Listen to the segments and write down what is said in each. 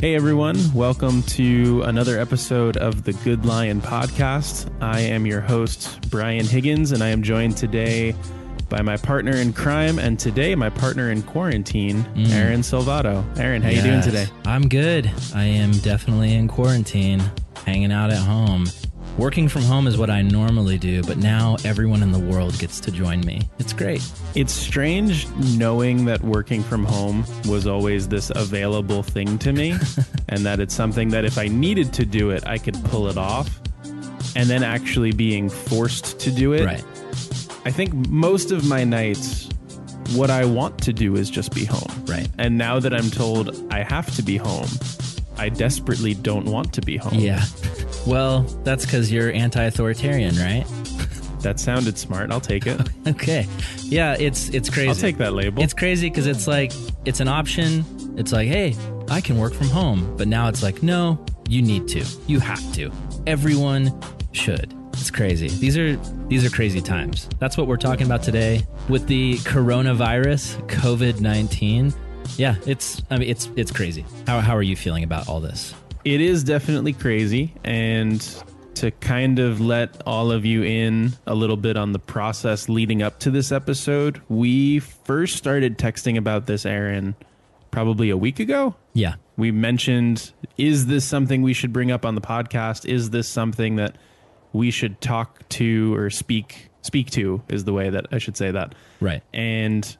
Hey everyone, welcome to another episode of the Good Lion podcast. I am your host, Brian Higgins, and I am joined today by my partner in crime and today my partner in quarantine, mm. Aaron Silvato. Aaron, how you doing today? I'm good. I am definitely in quarantine, hanging out at home. Working from home is what I normally do, but now everyone in the world gets to join me. It's great. It's strange knowing that working from home was always this available thing to me and that it's something that if I needed to do it, I could pull it off. And then actually being forced to do it Right. I think most of my nights, what I want to do is just be home. Right. And now that I'm told I have to be home, I desperately don't want to be home. Yeah. Well, that's because you're anti authoritarian, right? That sounded smart. I'll take it. Okay. Yeah, it's it's crazy. I'll take that label. It's crazy because it's like it's an option. It's like, hey, I can work from home, but now it's like, no, you need to. You have to. Everyone should. It's crazy. These are these are crazy times. That's what we're talking about today with the coronavirus, COVID nineteen. Yeah, it's I mean it's it's crazy. How how are you feeling about all this? It is definitely crazy. And to kind of let all of you in a little bit on the process leading up to this episode, we first started texting about this, Aaron, probably a week ago. Yeah. we mentioned is this something we should bring up on the podcast is this something that we should talk to or speak speak to is the way that i should say that Right. and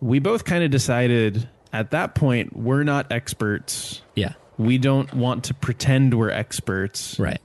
we both kind of decided at that point we're not experts Yeah. We don't want to pretend we're experts Right.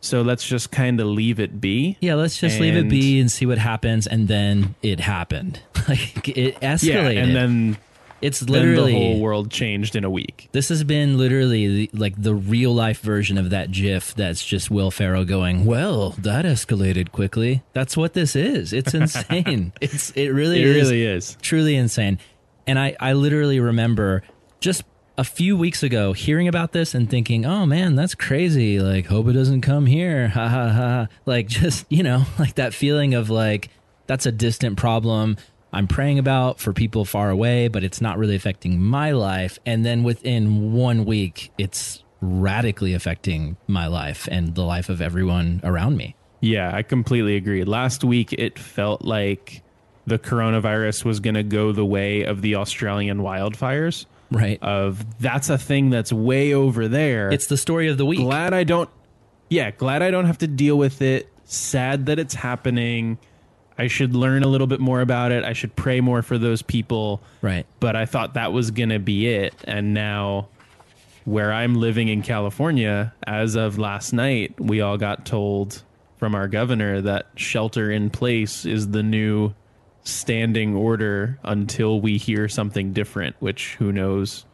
so let's just kind of leave it be Yeah, let's just leave it be and see what happens and then it happened. Like it escalated. yeah and then it's then literally the whole world changed in a week This has been literally the, like the real life version of that GIF that's just Will Ferrell going, "Well, that escalated quickly." That's what this is. It's insane. it's it really it is really is truly insane. And I I literally remember just a few weeks ago hearing about this and thinking, "Oh man, that's crazy. Like hope it doesn't come here." Ha ha ha. Like just, you know, like that feeling of like that's a distant problem I'm praying about for people far away, but it's not really affecting my life. And then within one week, it's radically affecting my life and the life of everyone around me. Yeah, I completely agree. Last week, it felt like the coronavirus was going to go the way of the Australian wildfires. Right. Of that's a thing that's way over there. it's the story of the week. glad I don't. Yeah, glad I don't have to deal with it. Sad that it's happening. I should learn a little bit more about it. I should pray more for those people. right. But I thought that was going to be it. And now, where I'm living in California, as of last night, we all got told from our governor that shelter in place is the new standing order until we hear something different, which who knows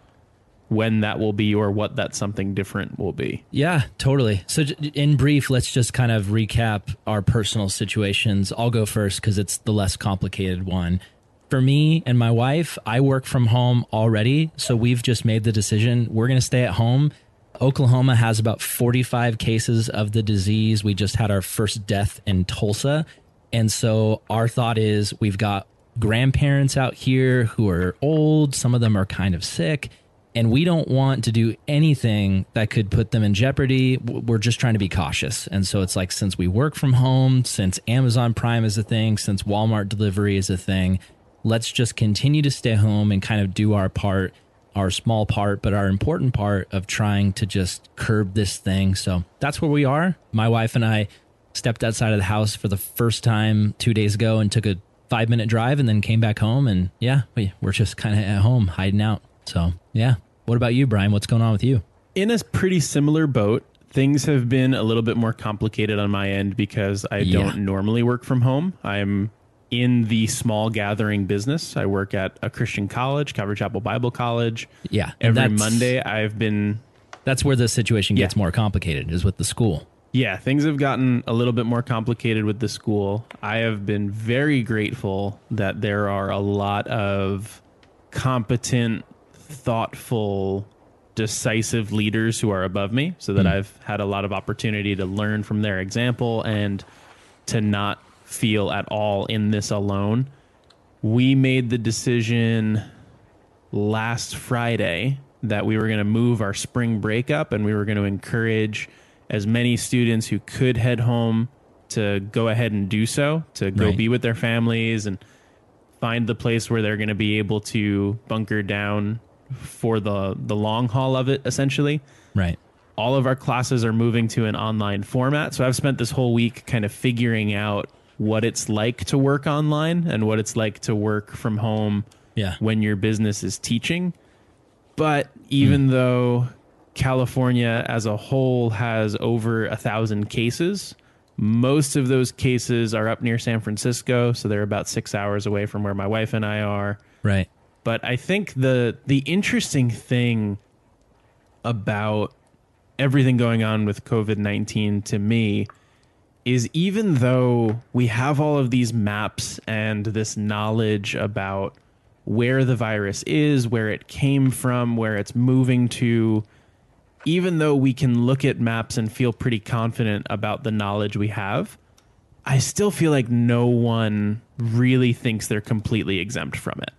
when that will be or what that something different will be. Yeah, totally. So, in brief, let's just kind of recap our personal situations. I'll go first because it's the less complicated one. For me and my wife, I work from home already. So, we've just made the decision we're going to stay at home. Oklahoma has about 45 cases of the disease. We just had our first death in Tulsa. And so, our thought is we've got grandparents out here who are old, some of them are kind of sick and we don't want to do anything that could put them in jeopardy. We're just trying to be cautious. And so it's like since we work from home, since Amazon Prime is a thing, since Walmart delivery is a thing, let's just continue to stay home and kind of do our part, our small part, but our important part of trying to just curb this thing. So that's where we are. My wife and I stepped outside of the house for the first time two days ago and took a five minute drive and then came back home. And yeah, we, we're just kind of at home hiding out. So yeah. What about you, Brian? What's going on with you? in a pretty similar boat. Things have been a little bit more complicated on my end because I Yeah. don't normally work from home. I'm in the small gathering business. I work at a Christian college, Calvary Chapel Bible College. Yeah. Every Monday, I've been, That's where the situation gets Yeah. more complicated is with the school. Yeah, things have gotten a little bit more complicated with the school. I have been very grateful that there are a lot of competent, thoughtful, decisive leaders who are above me so that hmm. I've had a lot of opportunity to learn from their example and to not feel at all in this alone. We made the decision last Friday that we were going to move our spring break up and we were going to encourage as many students who could head home to go ahead and do so, to go Right. be with their families and find the place where they're going to be able to bunker down for the the long haul of it essentially Right. all of our classes are moving to an online format. So I've spent this whole week kind of figuring out what it's like to work online and what it's like to work from home Yeah. when your business is teaching. But even hmm. though California as a whole has over a thousand cases, most of those cases are up near San Francisco. So they're about six hours away from where my wife and I are Right. but I think the the interesting thing about everything going on with COVID-19 to me is even though we have all of these maps and this knowledge about where the virus is, where it came from, where it's moving to, even though we can look at maps and feel pretty confident about the knowledge we have, I still feel like no one really thinks they're completely exempt from it.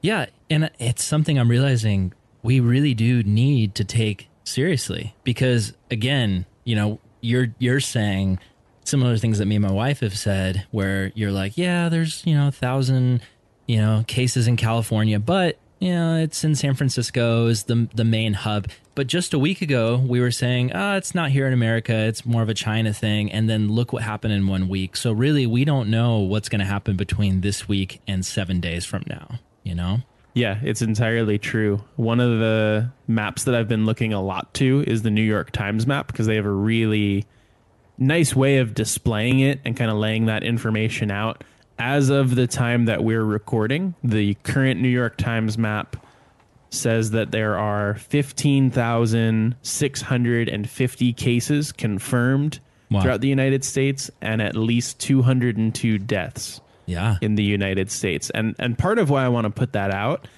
Yeah, and it's something I'm realizing we really do need to take seriously because again, you know, you're you're saying similar things that me and my wife have said where you're like, yeah, there's, you know, a thousand, you know, cases in California, but you know, it's in San Francisco is the the main hub. But just a week ago, we were saying, ah, it's not here in America. It's more of a China thing. And then look what happened in one week. So really, we don't know what's going to happen between this week and seven days from now. You know? Yeah, it's entirely true. One of the maps that I've been looking a lot to is the New York Times map because they have a really nice way of displaying it and kind of laying that information out. As of the time that we're recording, the current New York Times map says that there are 15,650 cases confirmed Wow. throughout the United States and at least 202 deaths Yeah. in the United States. And and part of why I want to put that out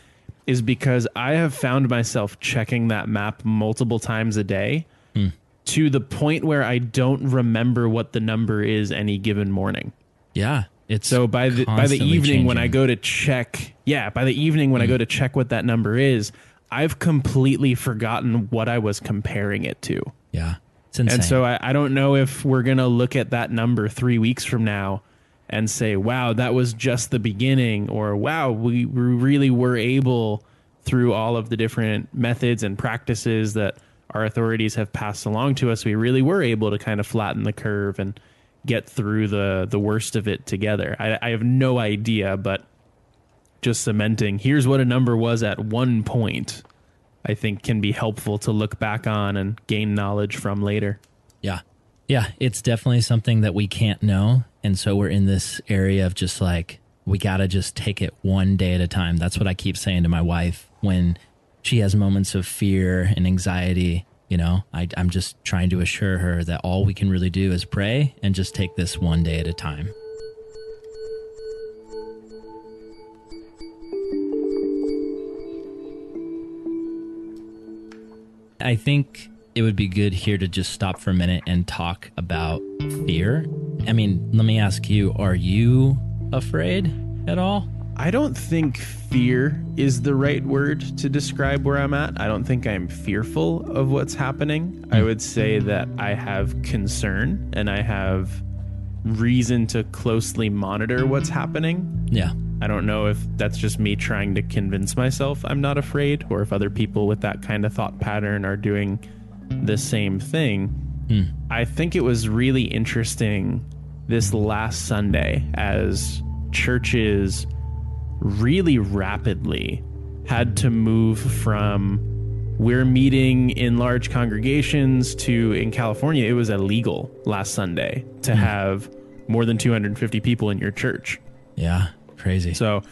is because I have found myself checking that map multiple times a day hmm. to the point where I don't remember what the number is any given morning. Yeah. It's So by the by the evening when I go to check, yeah, by the evening when I go hmm. to check what that number is, I've completely forgotten what I was comparing it to. Yeah. It's insane. And so I, I don't know if we're going to look at that number three weeks from now and say, wow, that was just the beginning, or wow, we, we really were able through all of the different methods and practices that our authorities have passed along to us, we really were able to kind of flatten the curve and get through the, the worst of it together. I, I have no idea, but just cementing here's what a number was at one point, I think can be helpful to look back on and gain knowledge from later. Yeah. Yeah. It's definitely something that we can't know. And so we're in this area of just like, we got to just take it one day at a time. That's what I keep saying to my wife when she has moments of fear and anxiety. You know, I, I'm just trying to assure her that all we can really do is pray and just take this one day at a time. I think it would be good here to just stop for a minute and talk about fear. I mean, let me ask you are you afraid at all? I don't think fear is the right word to describe where I'm at. I don't think I'm fearful of what's happening. I would say that I have concern and I have reason to closely monitor what's happening. Yeah. I don't know if that's just me trying to convince myself I'm not afraid or if other people with that kind of thought pattern are doing the same thing. Hmm. I think it was really interesting this last Sunday as churches really rapidly had to move from we're meeting in large congregations to in California it was illegal last Sunday to hmm. have more than 250 people in your church. Yeah. Crazy. So,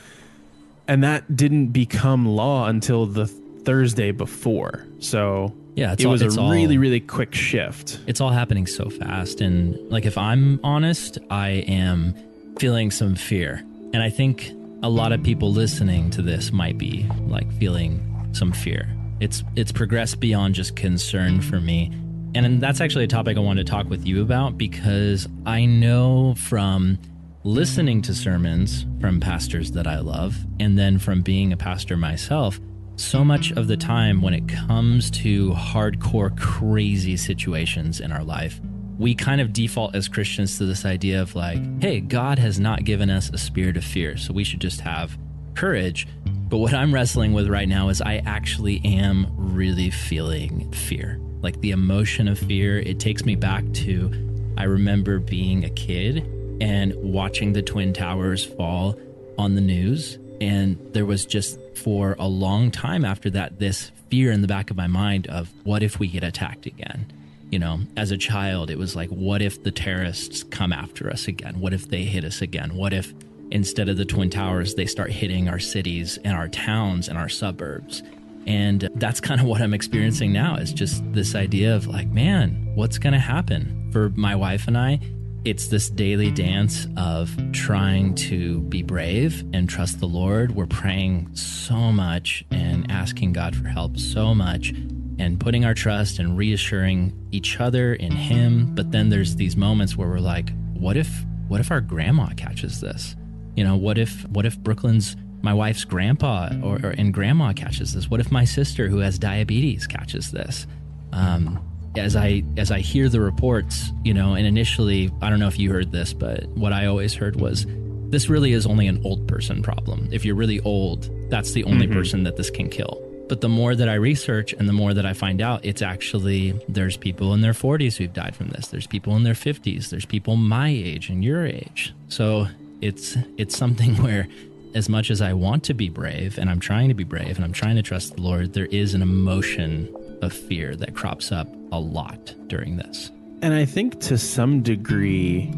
and that didn't become law until the Thursday before. So, Yeah, it's it all- was a all- really, really quick shift. it's all happening so fast and like if i'm honest i am feeling some fear and i think a lot of people listening to this might be like feeling some fear. It's it's progressed beyond just concern for me. And that's actually a topic i wanted to talk with you about because i know from listening to sermons from pastors that i love and then from being a pastor myself so much of the time when it comes to hardcore, crazy situations in our life, we kind of default as Christians to this idea of like, hey, God has not given us a spirit of fear, so we should just have courage. But what I'm wrestling with right now is I actually am really feeling fear. Like the emotion of fear, it takes me back to I remember being a kid and watching the Twin Towers fall on the news. And there was just for a long time after that, this fear in the back of my mind of what if we get attacked again? You know, as a child, it was like, what if the terrorists come after us again? What if they hit us again? What if instead of the Twin Towers, they start hitting our cities and our towns and our suburbs? And that's kind of what I'm experiencing now is just this idea of like, man, what's going to happen for my wife and I? It's this daily dance of trying to be brave and trust the Lord. We're praying so much and asking God for help so much and putting our trust and reassuring each other in Him. But then there's these moments where we're like, what if, what if our grandma catches this? You know, what if, what if Brooklyn's my wife's grandpa or, or, and grandma catches this? What if my sister who has diabetes catches this? Um, as I as I hear the reports, you know, and initially, I don't know if you heard this, but what I always heard was this really is only an old person problem. If you're really old, that's the only mm-hmm. person that this can kill. But the more that I research and the more that I find out, it's actually there's people in their 40s who've died from this. There's people in their 50s. There's people my age and your age. So it's it's something where as much as I want to be brave and I'm trying to be brave and I'm trying to trust the Lord, there is an emotion of fear that crops up a lot during this. And I think to some degree,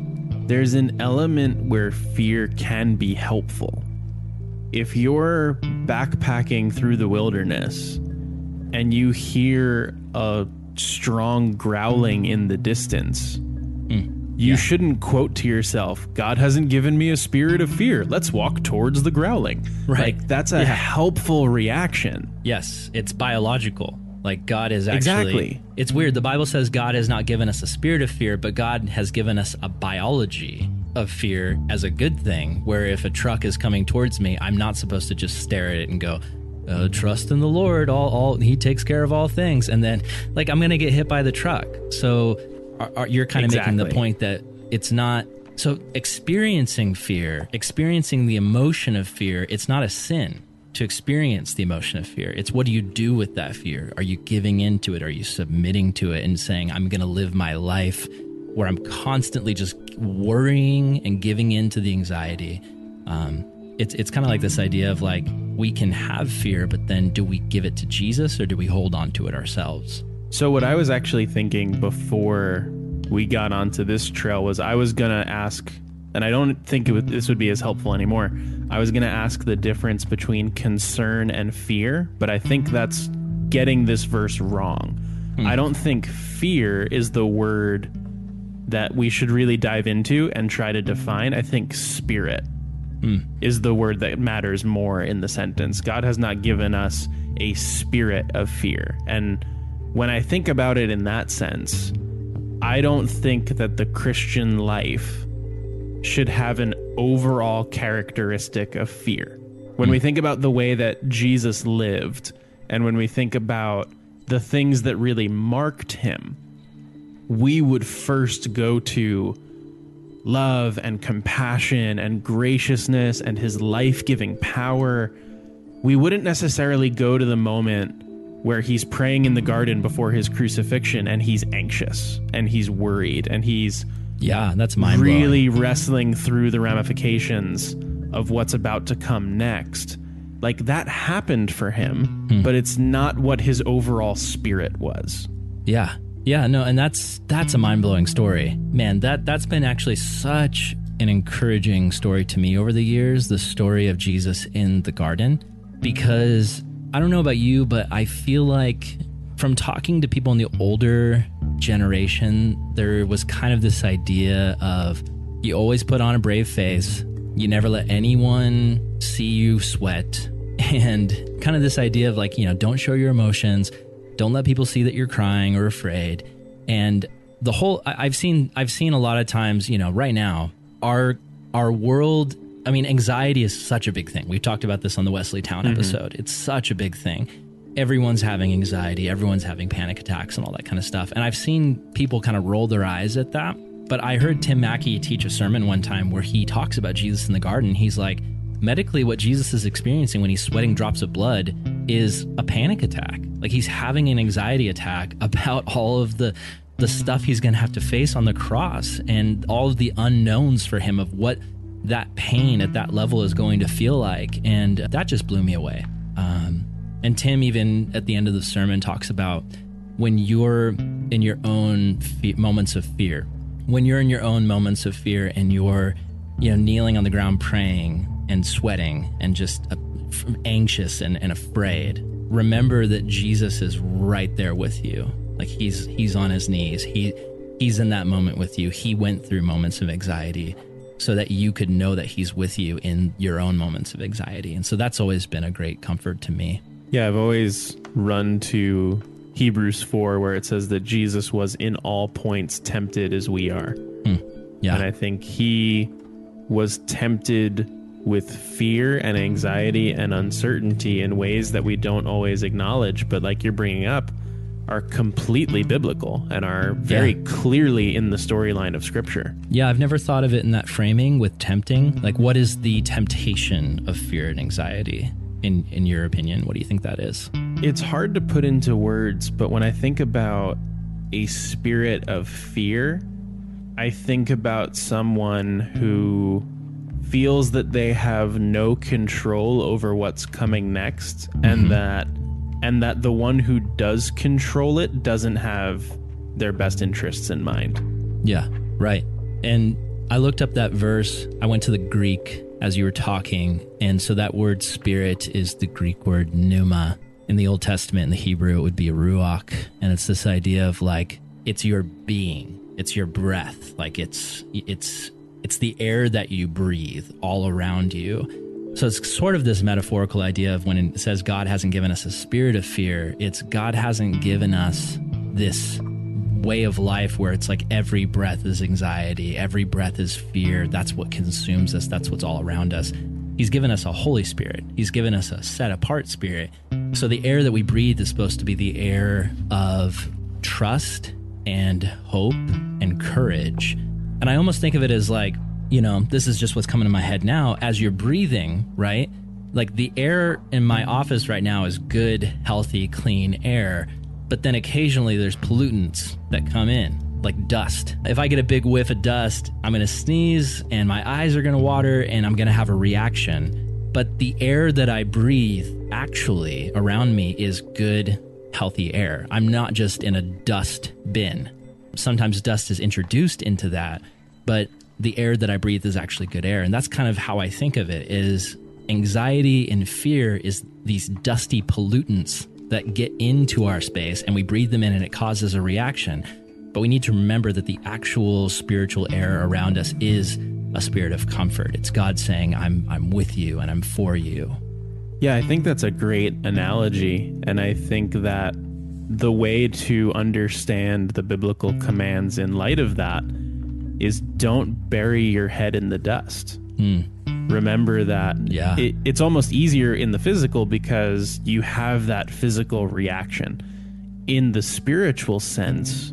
there's an element where fear can be helpful. If you're backpacking through the wilderness and you hear a strong growling in the distance, mm. You yeah. shouldn't quote to yourself, God hasn't given me a spirit of fear. Let's walk towards the growling. Right. Like, that's a yeah. helpful reaction. Yes, it's biological. Like God is actually Exactly. It's weird. The Bible says God has not given us a spirit of fear, but God has given us a biology of fear as a good thing, where if a truck is coming towards me, I'm not supposed to just stare at it and go, uh, trust in the Lord, all, all He takes care of all things, and then like I'm gonna get hit by the truck. So are, are, you're kind of exactly. making the point that it's not so experiencing fear, experiencing the emotion of fear, it's not a sin to experience the emotion of fear. It's what do you do with that fear? Are you giving into it? Are you submitting to it and saying, I'm going to live my life where I'm constantly just worrying and giving into the anxiety? Um, it's it's kind of like this idea of like we can have fear, but then do we give it to Jesus or do we hold on to it ourselves? So what I was actually thinking before we got onto this trail was I was gonna ask and I don't think would, this would be as helpful anymore. I was going to ask the difference between concern and fear, but I think that's getting this verse wrong. Hmm. I don't think fear is the word that we should really dive into and try to define. I think spirit hmm. is the word that matters more in the sentence. God has not given us a spirit of fear. And when I think about it in that sense, I don't think that the Christian life should have an overall characteristic of fear. When mm. we hmm. think about the way that Jesus lived, and when we think about the things that really marked him, we would first go to love and compassion and graciousness and his life giving power. We wouldn't necessarily go to the moment where he's praying in the garden before his crucifixion and he's anxious and he's worried and he's yeah, that's mind really wrestling through the ramifications of what's about to come next. Like that happened for him, hmm. but it's not what his overall spirit was. Yeah. Yeah, no, and that's that's a mind-blowing story. Man, that that's been actually such an encouraging story to me over the years, the story of Jesus in the garden because I don't know about you, but I feel like from talking to people in the older generation, there was kind of this idea of you always put on a brave face, you never let anyone see you sweat, and kind of this idea of like, you know, don't show your emotions, don't let people see that you're crying or afraid. And the whole I've seen I've seen a lot of times, you know, right now, our our world I mean, anxiety is such a big thing. We talked about this on the Wesley Town mm-hmm. episode. It's such a big thing. Everyone's having anxiety, everyone's having panic attacks and all that kind of stuff. And I've seen people kind of roll their eyes at that. But I heard Tim Mackie teach a sermon one time where he talks about Jesus in the garden. He's like, medically, what Jesus is experiencing when he's sweating drops of blood is a panic attack. Like he's having an anxiety attack about all of the the stuff he's going to have to face on the cross and all of the unknowns for him of what that pain at that level is going to feel like. And that just blew me away. Um, and Tim, even at the end of the sermon, talks about when you're in your own fe- moments of fear, when you're in your own moments of fear and you're, you know, kneeling on the ground praying and sweating and just anxious and, and afraid, remember that Jesus is right there with you. Like he's he's on his knees. He he's in that moment with you. He went through moments of anxiety so that you could know that he's with you in your own moments of anxiety. And so that's always been a great comfort to me. Yeah, I've always run to Hebrews 4 where it says that Jesus was in all points tempted as we are. Hmm. Yeah. And I think he was tempted with fear and anxiety and uncertainty in ways that we don't always acknowledge. But like you're bringing up, are completely biblical and are very yeah. clearly in the storyline of scripture. Yeah, I've never thought of it in that framing with tempting. Like what is the temptation of fear and anxiety in in your opinion? What do you think that is? It's hard to put into words, but when I think about a spirit of fear, I think about someone who feels that they have no control over what's coming next mm-hmm. and that and that the one who does control it doesn't have their best interests in mind. Yeah, right. And I looked up that verse. I went to the Greek as you were talking. And so that word spirit is the Greek word pneuma. In the Old Testament, in the Hebrew, it would be a ruach. And it's this idea of like, it's your being, it's your breath. Like it's, it's, it's the air that you breathe all around you so it's sort of this metaphorical idea of when it says God hasn't given us a spirit of fear, it's God hasn't given us this way of life where it's like every breath is anxiety, every breath is fear. That's what consumes us, that's what's all around us. He's given us a Holy Spirit, He's given us a set apart spirit. So the air that we breathe is supposed to be the air of trust and hope and courage. And I almost think of it as like you know, this is just what's coming to my head now. As you're breathing, right? Like the air in my office right now is good, healthy, clean air. But then occasionally there's pollutants that come in, like dust. If I get a big whiff of dust, I'm gonna sneeze and my eyes are gonna water and I'm gonna have a reaction. But the air that I breathe actually around me is good, healthy air. I'm not just in a dust bin. Sometimes dust is introduced into that, but the air that I breathe is actually good air. And that's kind of how I think of it is anxiety and fear is these dusty pollutants that get into our space and we breathe them in and it causes a reaction. But we need to remember that the actual spiritual air around us is a spirit of comfort. It's God saying, I'm, I'm with you and I'm for you. Yeah, I think that's a great analogy. And I think that the way to understand the biblical commands in light of that is don't bury your head in the dust. Mm. Remember that yeah. It, it's almost easier in the physical because you have that physical reaction. In the spiritual sense,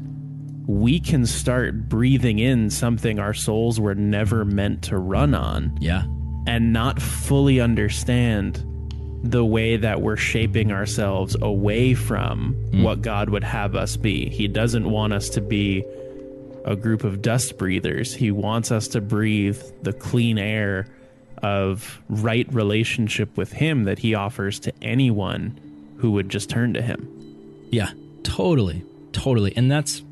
we can start breathing in something our souls were never meant to run on. Yeah. And not fully understand the way that we're shaping ourselves away from mm. what God would have us be. He doesn't want us to be a group of dust breathers. He wants us to breathe the clean air of right relationship with Him that He offers to anyone who would just turn to Him. Yeah, totally. Totally. And that's,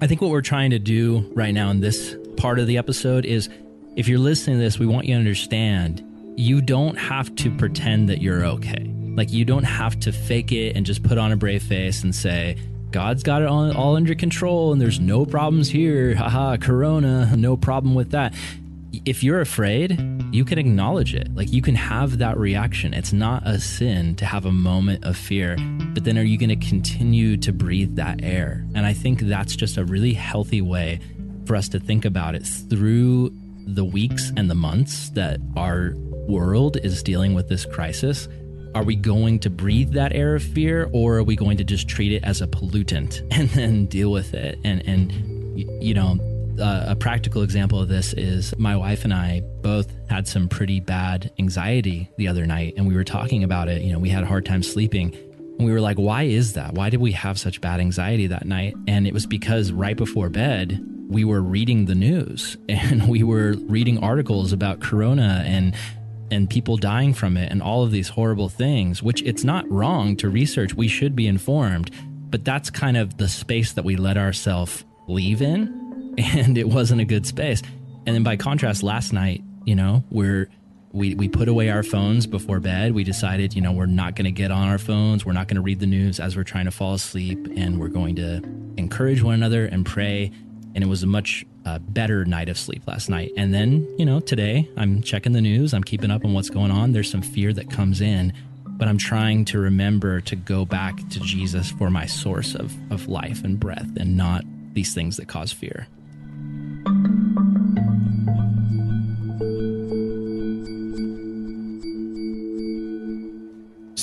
I think, what we're trying to do right now in this part of the episode is if you're listening to this, we want you to understand you don't have to pretend that you're okay. Like, you don't have to fake it and just put on a brave face and say, God's got it all, all under control and there's no problems here. Haha, Corona, no problem with that. If you're afraid, you can acknowledge it. Like you can have that reaction. It's not a sin to have a moment of fear, but then are you going to continue to breathe that air? And I think that's just a really healthy way for us to think about it through the weeks and the months that our world is dealing with this crisis, are we going to breathe that air of fear or are we going to just treat it as a pollutant and then deal with it? And, and you know, uh, a practical example of this is my wife and I both had some pretty bad anxiety the other night and we were talking about it. You know, we had a hard time sleeping. And we were like, why is that? Why did we have such bad anxiety that night? And it was because right before bed, we were reading the news and we were reading articles about corona and and people dying from it and all of these horrible things, which it's not wrong to research. We should be informed, but that's kind of the space that we let ourselves leave in. And it wasn't a good space. And then by contrast, last night, you know, we're we, we put away our phones before bed. We decided, you know, we're not going to get on our phones. We're not going to read the news as we're trying to fall asleep. And we're going to encourage one another and pray. And it was a much uh, better night of sleep last night. And then, you know, today I'm checking the news. I'm keeping up on what's going on. There's some fear that comes in, but I'm trying to remember to go back to Jesus for my source of, of life and breath and not these things that cause fear.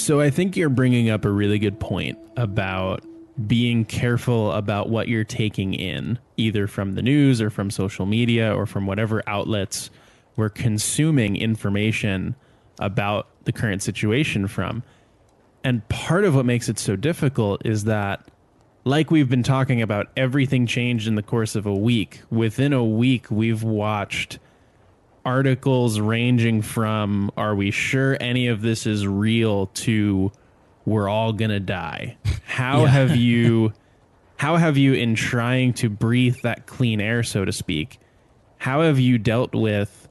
So I think you're bringing up a really good point about being careful about what you're taking in, either from the news or from social media or from whatever outlets we're consuming information about the current situation from. And part of what makes it so difficult is that, like we've been talking about, everything changed in the course of a week. Within a week, we've watched articles ranging from are we sure any of this is real to we're all going to die. How yeah. have you how have you in trying to breathe that clean air so to speak? How have you dealt with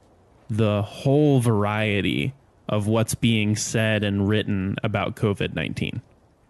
the whole variety of what's being said and written about COVID-19?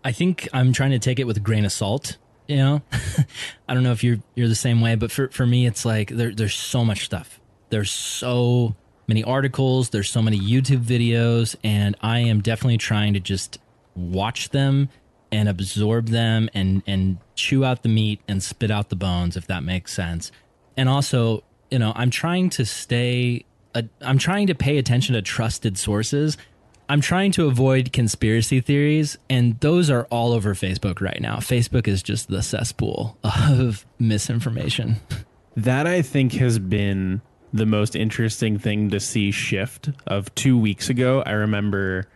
I think I'm trying to take it with a grain of salt you know i don't know if you're you're the same way but for, for me it's like there, there's so much stuff there's so many articles, there's so many YouTube videos, and I am definitely trying to just watch them and absorb them and and chew out the meat and spit out the bones if that makes sense. And also, you know, I'm trying to stay i I'm trying to pay attention to trusted sources. I'm trying to avoid conspiracy theories, and those are all over Facebook right now. Facebook is just the cesspool of misinformation. That I think has been the most interesting thing to see shift of two weeks ago. I remember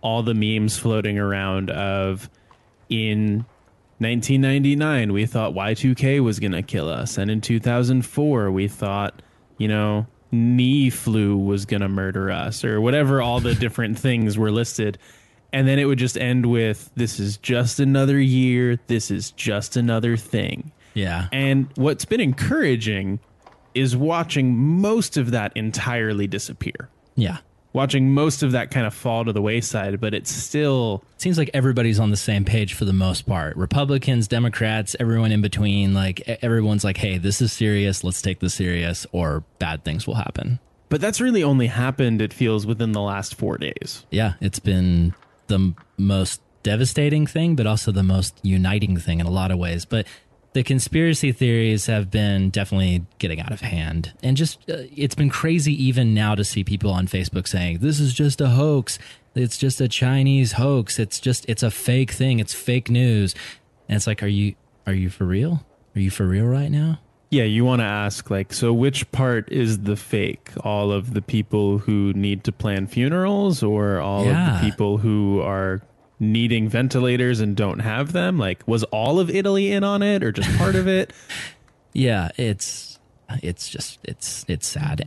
all the memes floating around of in 1999 we thought Y2K was going to kill us and in 2004 we thought, you know, knee flu was going to murder us or whatever all the different things were listed. And then it would just end with this is just another year, this is just another thing. Yeah. And what's been encouraging is watching most of that entirely disappear. Yeah. Watching most of that kind of fall to the wayside, but it's still it seems like everybody's on the same page for the most part. Republicans, Democrats, everyone in between, like everyone's like, "Hey, this is serious. Let's take this serious or bad things will happen." But that's really only happened it feels within the last 4 days. Yeah, it's been the most devastating thing, but also the most uniting thing in a lot of ways. But the conspiracy theories have been definitely getting out of hand. And just, uh, it's been crazy even now to see people on Facebook saying, this is just a hoax. It's just a Chinese hoax. It's just, it's a fake thing. It's fake news. And it's like, are you, are you for real? Are you for real right now? Yeah, you want to ask, like, so which part is the fake? All of the people who need to plan funerals or all yeah. of the people who are needing ventilators and don't have them? Like, was all of Italy in on it or just part of it? Yeah, it's it's just it's it's sad.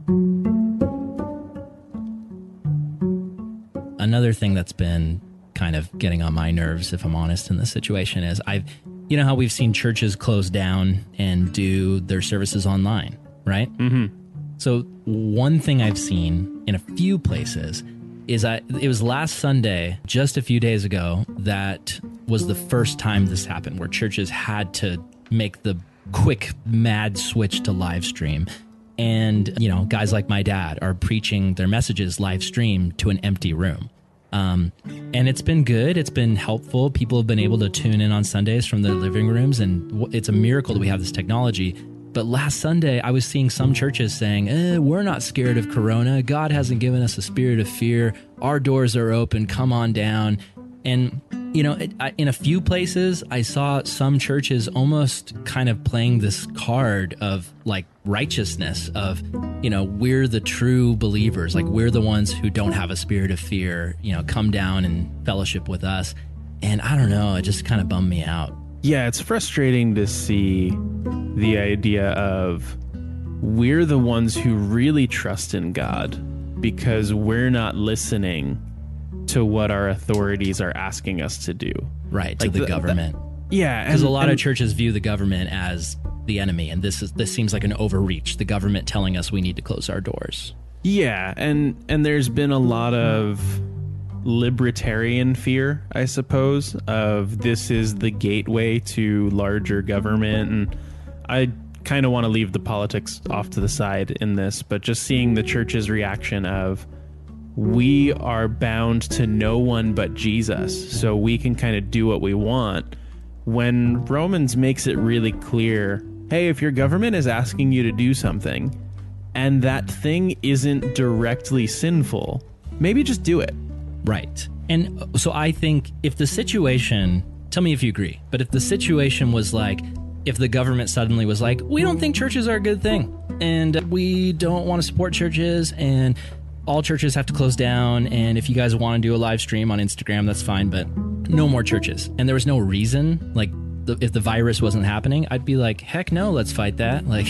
Another thing that's been kind of getting on my nerves, if I'm honest, in this situation is I've, you know, how we've seen churches close down and do their services online, right? Mm-hmm. So one thing I've seen in a few places is I it was last Sunday, just a few days ago, that was the first time this happened where churches had to make the quick mad switch to live stream. And, you know, guys like my dad are preaching their messages live stream to an empty room. Um, and it's been good. It's been helpful. People have been able to tune in on Sundays from their living rooms, and it's a miracle that we have this technology. But last Sunday, I was seeing some churches saying, eh, We're not scared of Corona. God hasn't given us a spirit of fear. Our doors are open. Come on down. And, you know, it, I, in a few places, I saw some churches almost kind of playing this card of like righteousness, of, you know, we're the true believers. Like, we're the ones who don't have a spirit of fear. You know, come down and fellowship with us. And I don't know, it just kind of bummed me out. Yeah, it's frustrating to see the idea of we're the ones who really trust in God because we're not listening to what our authorities are asking us to do. Right, to the, the- government. Yeah, because a and- lot of churches view the government as the enemy and this is this seems like an overreach the government telling us we need to close our doors Yeah, and and there's been a lot of libertarian fear, I suppose, of this is the gateway to larger government and I kind of want to leave the politics off to the side in this, but just seeing the church's reaction of we are bound to no one but Jesus, so we can kind of do what we want. When Romans makes it really clear, hey, if your government is asking you to do something and that thing isn't directly sinful, maybe just do it. Right. And uh, so i think if the situation tell me if you agree but if the situation was like if the government suddenly was like we don't think churches are a good thing and we don't want to support churches and all churches have to close down and if you guys want to do a live stream on instagram that's fine but no more churches. And there was no reason like the, if the virus wasn't happening i'd be like heck no let's fight that. Like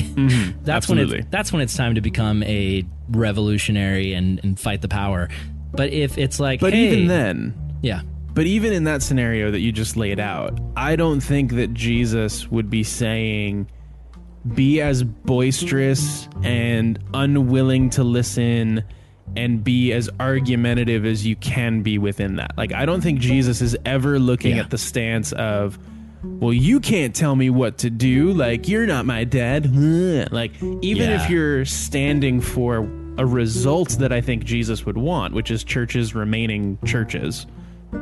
that's when absolutely. it's that's when it's time to become a revolutionary and, and fight the power but if it's like But hey- even then, yeah But even in that scenario that you just laid out, I don't think that Jesus would be saying, be as boisterous and unwilling to listen and be as argumentative as you can be within that. Like, I don't think Jesus is ever looking Yeah. at the stance of, well, you can't tell me what to do. Like, you're not my dad. Like, even Yeah. if you're standing for a result that I think Jesus would want, which is churches remaining churches,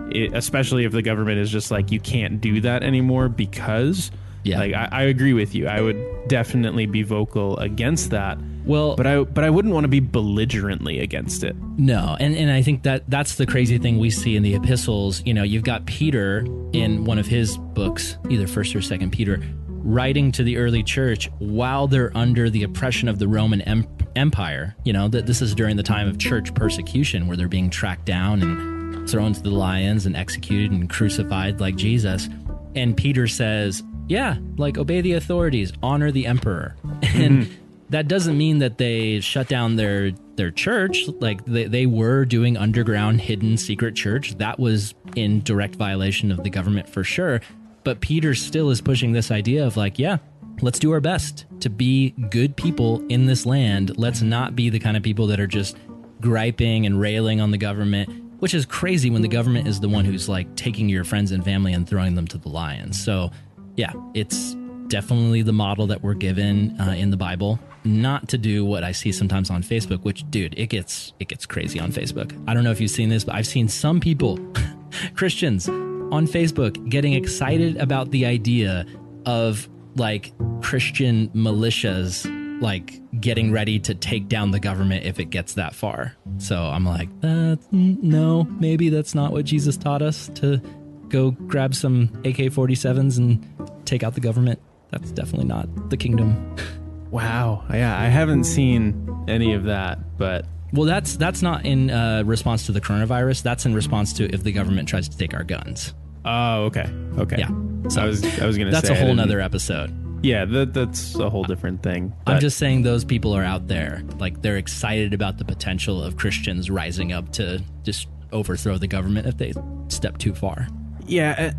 it, especially if the government is just like, you can't do that anymore because. Yeah. Like I, I agree with you. I would definitely be vocal against that. well But I but I wouldn't want to be belligerently against it. No, and and I think that that's the crazy thing we see in the epistles. You know, you've got Peter in one of his books, either First or Second Peter, writing to the early church while they're under the oppression of the Roman em- Empire. You know that this is during the time of church persecution, where they're being tracked down and thrown to the lions and executed and crucified like Jesus. And Peter says, "Yeah, like obey the authorities, honor the emperor." And mm-hmm. that doesn't mean that they shut down their their church like they, they were doing underground hidden secret church that was in direct violation of the government for sure but peter still is pushing this idea of like yeah let's do our best to be good people in this land let's not be the kind of people that are just griping and railing on the government which is crazy when the government is the one who's like taking your friends and family and throwing them to the lions so yeah it's definitely the model that we're given uh, in the Bible. Not to do what I see sometimes on Facebook, which, dude, it gets it gets crazy on Facebook. I don't know if you've seen this, but I've seen some people, Christians, on Facebook getting excited about the idea of like Christian militias like getting ready to take down the government if it gets that far. So I'm like, uh, no, maybe that's not what Jesus taught us to go grab some AK-47s and take out the government. That's definitely not the kingdom. Wow. Yeah, I haven't seen any of that, but Well, that's that's not in uh, response to the coronavirus. That's in response to if the government tries to take our guns. Oh, okay. Okay. Yeah. So I was I was going to say That's say a whole nother episode. Yeah, that, that's a whole different thing. I'm just saying those people are out there. Like they're excited about the potential of Christians rising up to just overthrow the government if they step too far. Yeah,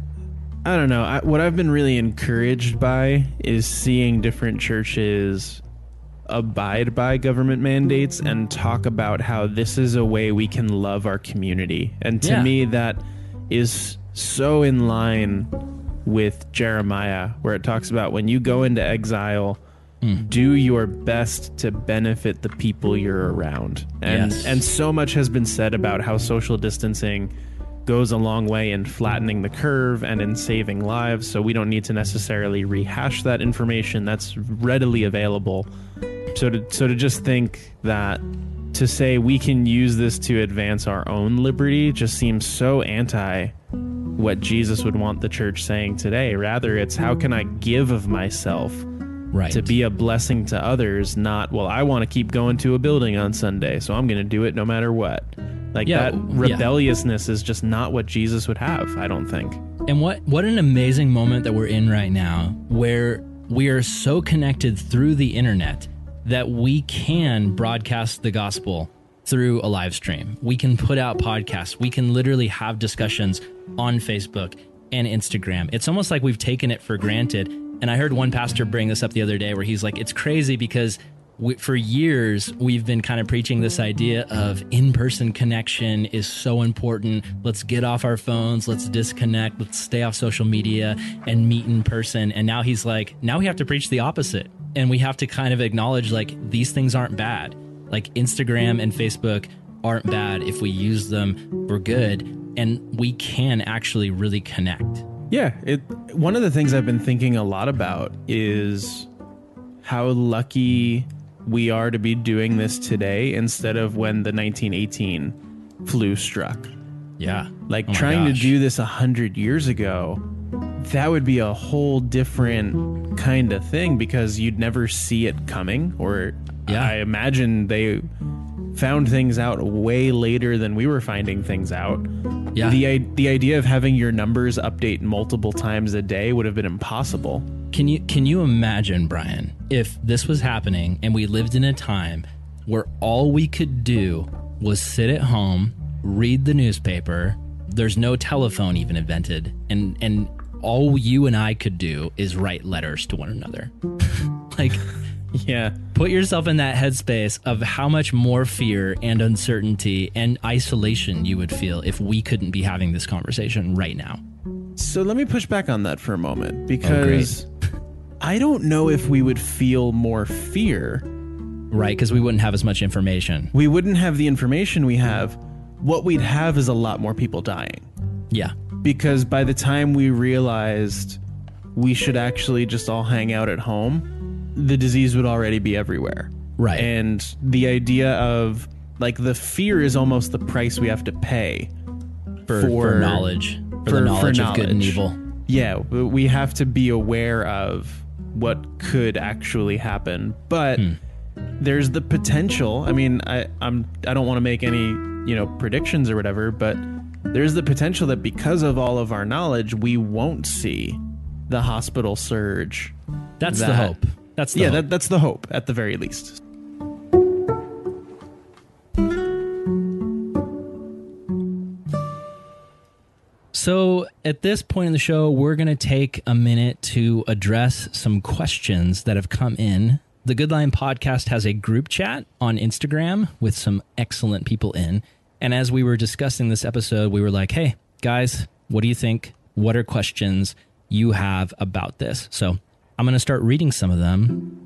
I, I don't know. I, what I've been really encouraged by is seeing different churches abide by government mandates and talk about how this is a way we can love our community. And to Yeah. me, that is so in line with Jeremiah, where it talks about when you go into exile. Hmm. Do your best to benefit the people you're around, and Yes. and so much has been said about how social distancing goes a long way in flattening the curve and in saving lives. So we don't need to necessarily rehash that information. That's readily available. So to so to just think that to say we can use this to advance our own liberty just seems so anti what Jesus would want the church saying today. Rather, it's how can I give of myself right. to be a blessing to others, not, well, I want to keep going to a building on Sunday, so I'm going to do it no matter what. Like Yeah, that yeah. rebelliousness is just not what Jesus would have, I don't think. And what what an amazing moment that we're in right now where we are so connected through the internet that we can broadcast the gospel through a live stream. We can put out podcasts. We can literally have discussions on Facebook and Instagram. It's almost like we've taken it for granted. And I heard one pastor bring this up the other day where he's like, it's crazy because we, for years we've been kind of preaching this idea of in-person connection is so important let's get off our phones let's disconnect let's stay off social media and meet in person and now he's like now we have to preach the opposite and we have to kind of acknowledge like these things aren't bad like instagram and facebook aren't bad if we use them for good and we can actually really connect Yeah, it one of the things I've been thinking a lot about is how lucky we are to be doing this today instead of when the 1918 flu struck. yeah Like Oh trying gosh. to do this a hundred years ago, that would be a whole different kind of thing because you'd never see it coming. Or Yeah. I imagine they found things out way later than we were finding things out. Yeah. The the idea of having your numbers update multiple times a day would have been impossible. Can you can you imagine, Brian, if this was happening and we lived in a time where all we could do was sit at home, read the newspaper, there's no telephone even invented, and and all you and I could do is write letters to one another. like Yeah. put yourself in that headspace of how much more fear and uncertainty and isolation you would feel if we couldn't be having this conversation right now. So let me push back on that for a Oh, moment because I don't know if we would feel more fear. Right? Because we wouldn't have as much information. We wouldn't have the information we have. What we'd have is a lot more people dying. Yeah. Because by the time we realized we should actually just all hang out at home, the disease would already be everywhere. Right. And the idea of like the fear is almost the price we have to pay for, for- for knowledge, for, for- the for knowledge of good and evil. yeah, we have to be aware of what could actually happen. But Hmm. there's the potential. I mean, I, I'm I don't want to make any you know predictions or whatever, but there's the potential that because of all of our knowledge, we won't see the hospital surge. That's the hope. That's the yeah, that, that's the hope at the very least. So, at this point in the show, we're going to take a minute to address some questions that have come in. The Good Lion podcast has a group chat on Instagram with some excellent people in. And as we were discussing this episode, we were like, hey, guys, what do you think? What are questions you have about this? So, I'm going to start reading some of them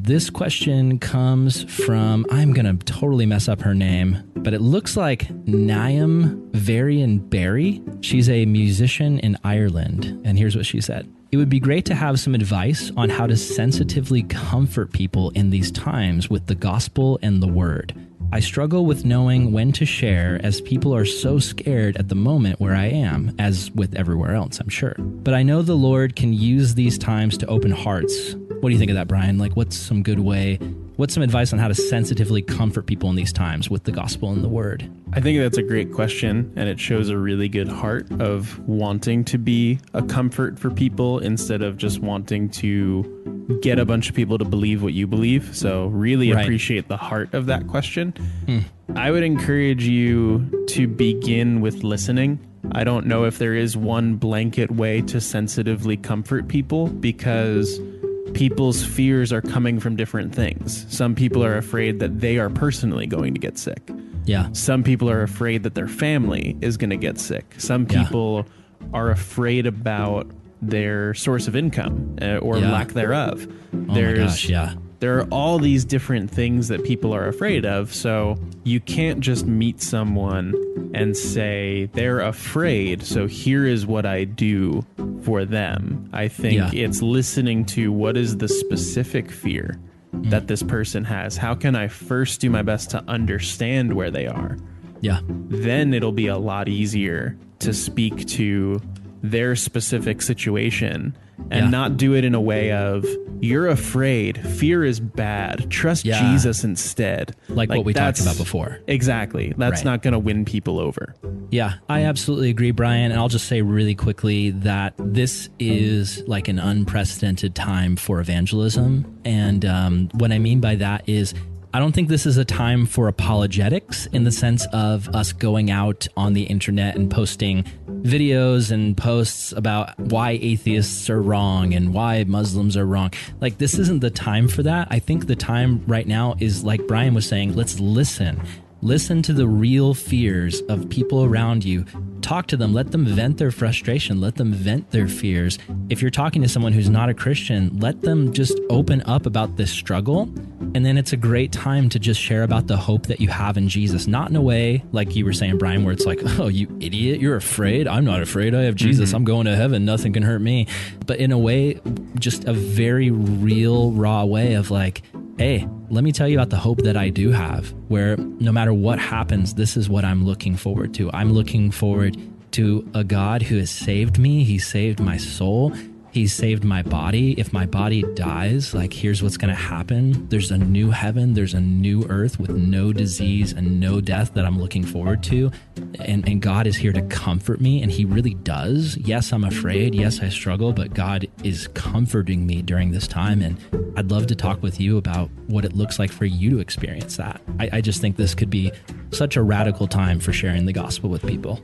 This question comes from, I'm going to totally mess up her name, but it looks like Niam Varian Barry. She's a musician in Ireland. And here's what she said It would be great to have some advice on how to sensitively comfort people in these times with the gospel and the word. I struggle with knowing when to share as people are so scared at the moment where I am, as with everywhere else, I'm sure. But I know the Lord can use these times to open hearts. What do you think of that, Brian? Like, what's some good way? What's some advice on how to sensitively comfort people in these times with the gospel and the word? I think that's a great question, and it shows a really good heart of wanting to be a comfort for people instead of just wanting to get a bunch of people to believe what you believe. So, really Right. appreciate the heart of that question. Hmm. I would encourage you to begin with listening. I don't know if there is one blanket way to sensitively comfort people because people's fears are coming from different things. Some people are afraid that they are personally going to get sick. Yeah. Some people are afraid that their family is going to get sick. Some Yeah. people are afraid about their source of income uh, or Yeah. lack thereof. Oh my gosh, yeah. There are all these different things that people are afraid of. So you can't just meet someone and say, they're afraid. So here is what I do for them. I think Yeah. it's listening to what is the specific fear Mm. that this person has. How can I first do my best to understand where they are? Yeah. then it'll be a lot easier to speak to their specific situation and Yeah. not do it in a way of you're afraid fear is bad trust Yeah. jesus instead Like, what we talked about before. exactly that's Right. not going to win people over Yeah, I absolutely agree, Brian. And I'll just say really quickly that this is like an unprecedented time for evangelism. And um, what I mean by that is, I don't think this is a time for apologetics in the sense of us going out on the internet and posting videos and posts about why atheists are wrong and why Muslims are wrong. Like, this isn't the time for that. I think the time right now is, like Brian was saying, let's listen. Listen to the real fears of people around you. Talk to them. Let them vent their frustration. Let them vent their fears. If you're talking to someone who's not a Christian, let them just open up about this struggle. And then it's a great time to just share about the hope that you have in Jesus. Not in a way, like you were saying, Brian, where it's like, oh, you idiot, you're afraid. I'm not afraid. I have mm-hmm. Jesus. I'm going to heaven. Nothing can hurt me. But in a way, just a very real, raw way of like, hey, let me tell you about the hope that I do have, where no matter what happens, this is what I'm looking forward to. I'm looking forward to a God who has saved me. He saved my soul. He saved my body. If my body dies, like here's what's going to happen. There's a new heaven, there's a new earth with no disease and no death that I'm looking forward to. And, and God is here to comfort me, and He really does. Yes, I'm afraid. Yes, I struggle, but God is comforting me during this time. And I'd love to talk with you about what it looks like for you to experience that. I, I just think this could be such a radical time for sharing the gospel with people.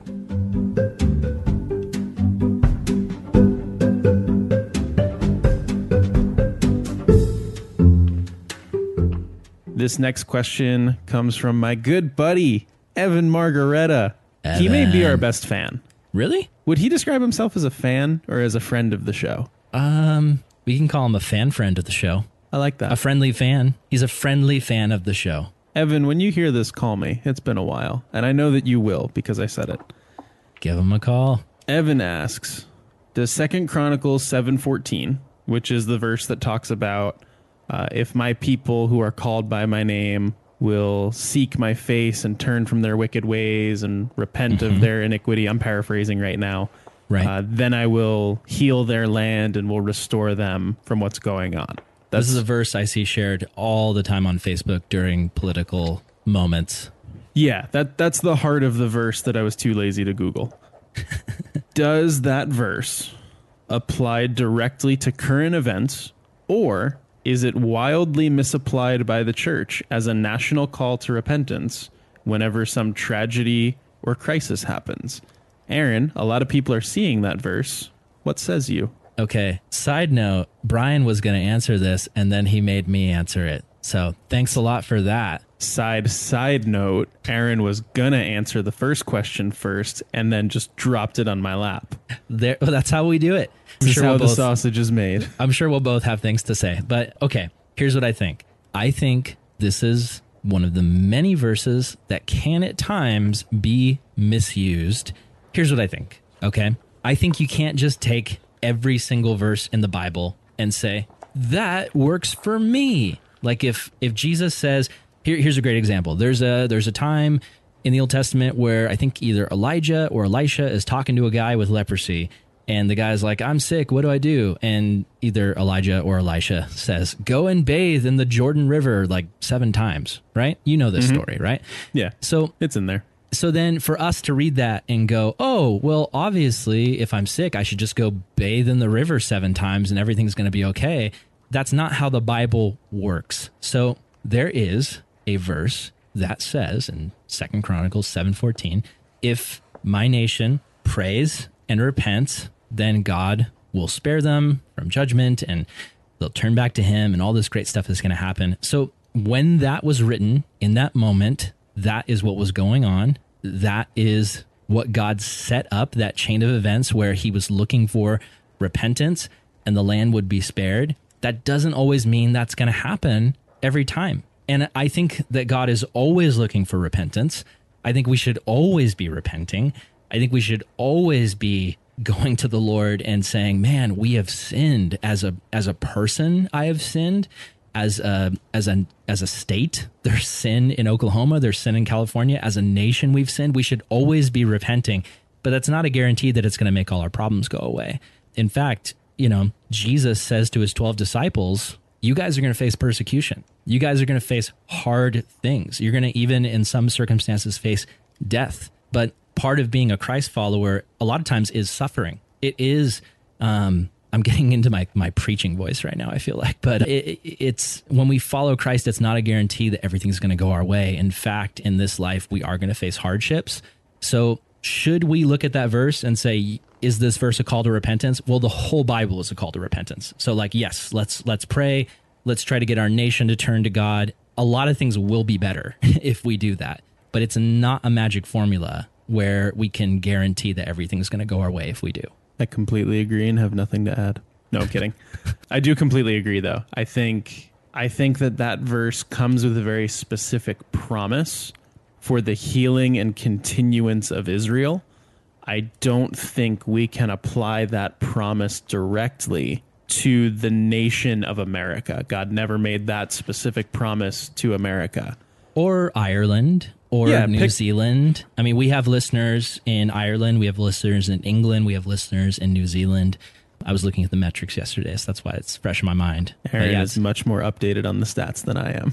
This next question comes from my good buddy evan margareta he may be our best fan Really? would he describe himself as a fan or as a friend of the show Um, we can call him a fan friend of the show. i like that A friendly fan. He's a friendly fan of the show. Evan, when you hear this, call me. It's been a while, and I know that you will because I said it. Give him a call. Evan asks, "Does Second Chronicles seven fourteen, which is the verse that talks about uh, if my people who are called by my name will seek my face and turn from their wicked ways and repent of their iniquity," I'm paraphrasing right now. Right. Uh, then I will heal their land and will restore them from what's going on. This is a verse I see shared all the time on Facebook during political moments. Yeah, that that's the heart of the verse that I was too lazy to Google. Does that verse apply directly to current events or is it wildly misapplied by the church as a national call to repentance whenever some tragedy or crisis happens? Aaron, a lot of people are seeing that verse. What says you? Okay. Side note, Brian was going to answer this and then he made me answer it. So thanks a lot for that. Side side note, Aaron was gonna answer the first question first and then just dropped it on my lap. There, well, that's how we do it. I'm This is sure, how we'll the both, sausage is made. I'm sure we'll both have things to say. But okay, here's what I think. I think this is one of the many verses that can at times be misused. Here's what I think. Okay. I think you can't just take every single verse in the Bible and say, that works for me. Like if if Jesus says, here, here's a great example. There's a there's a time in the Old Testament where I think either Elijah or Elisha is talking to a guy with leprosy, and the guy's like, "I'm sick. What do I do?" And either Elijah or Elisha says, "Go and bathe in the Jordan River like seven times." Right? You know this mm-hmm. story, right? Yeah. So It's in there. so then for us to read that and go, oh, well, obviously, if I'm sick, I should just go bathe in the river seven times and everything's going to be okay. That's not how the Bible works. So there is a verse that says in Second Chronicles 7:14, if my nation prays and repents, then God will spare them from judgment and they'll turn back to him and all this great stuff is going to happen. So when that was written in that moment, that is what was going on. That is what God set up that chain of events where he was looking for repentance and the land would be spared. that doesn't always mean that's going to happen every time. And I think that God is always looking for repentance. I think we should always be repenting. I think we should always be going to the Lord and saying, "Man, we have sinned as a as a person. I have sinned as a as a as a state. There's sin in Oklahoma. There's sin in California. As a nation, we've sinned. We should always be repenting, but that's not a guarantee that it's going to make all our problems go away. In fact, you know, Jesus says to his twelve disciples, "You guys are going to face persecution. You guys are going to face hard things. You're going to even, in some circumstances, face death." But part of being a Christ follower, a lot of times, is suffering. It is. Um, I'm getting into my my preaching voice right now. I feel like, but it, it's when we follow Christ, it's not a guarantee that everything's going to go our way. In fact, in this life, we are going to face hardships. So, should we look at that verse and say, "Is this verse a call to repentance?" Well, the whole Bible is a call to repentance. So, like, yes, let's let's pray. Let's try to get our nation to turn to God. A lot of things will be better if we do that, but it's not a magic formula where we can guarantee that everything's going to go our way if we do. I completely agree and have nothing to add. No, I'm kidding. I do completely agree though. I think I think that that verse comes with a very specific promise for the healing and continuance of Israel. I don't think we can apply that promise directly to the nation of America. God never made that specific promise to America. Or Ireland or Yeah, New pick- Zealand. I mean, we have listeners in Ireland, we have listeners in England, we have listeners in New Zealand. I was looking at the metrics yesterday, so that's why it's fresh in my mind. Aaron yeah, is much more updated on the stats than I am.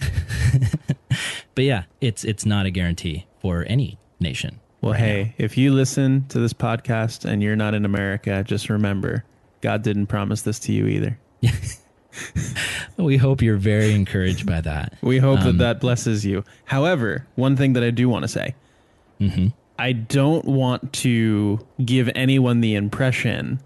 but yeah, it's it's not a guarantee for any nation. Well, right hey, if you listen to this podcast and you're not in America, just remember God didn't promise this to you either. we hope you're very encouraged by that. We hope Um, that that blesses you. However, one thing that I do want to say Mm-hmm. I don't want to give anyone the impression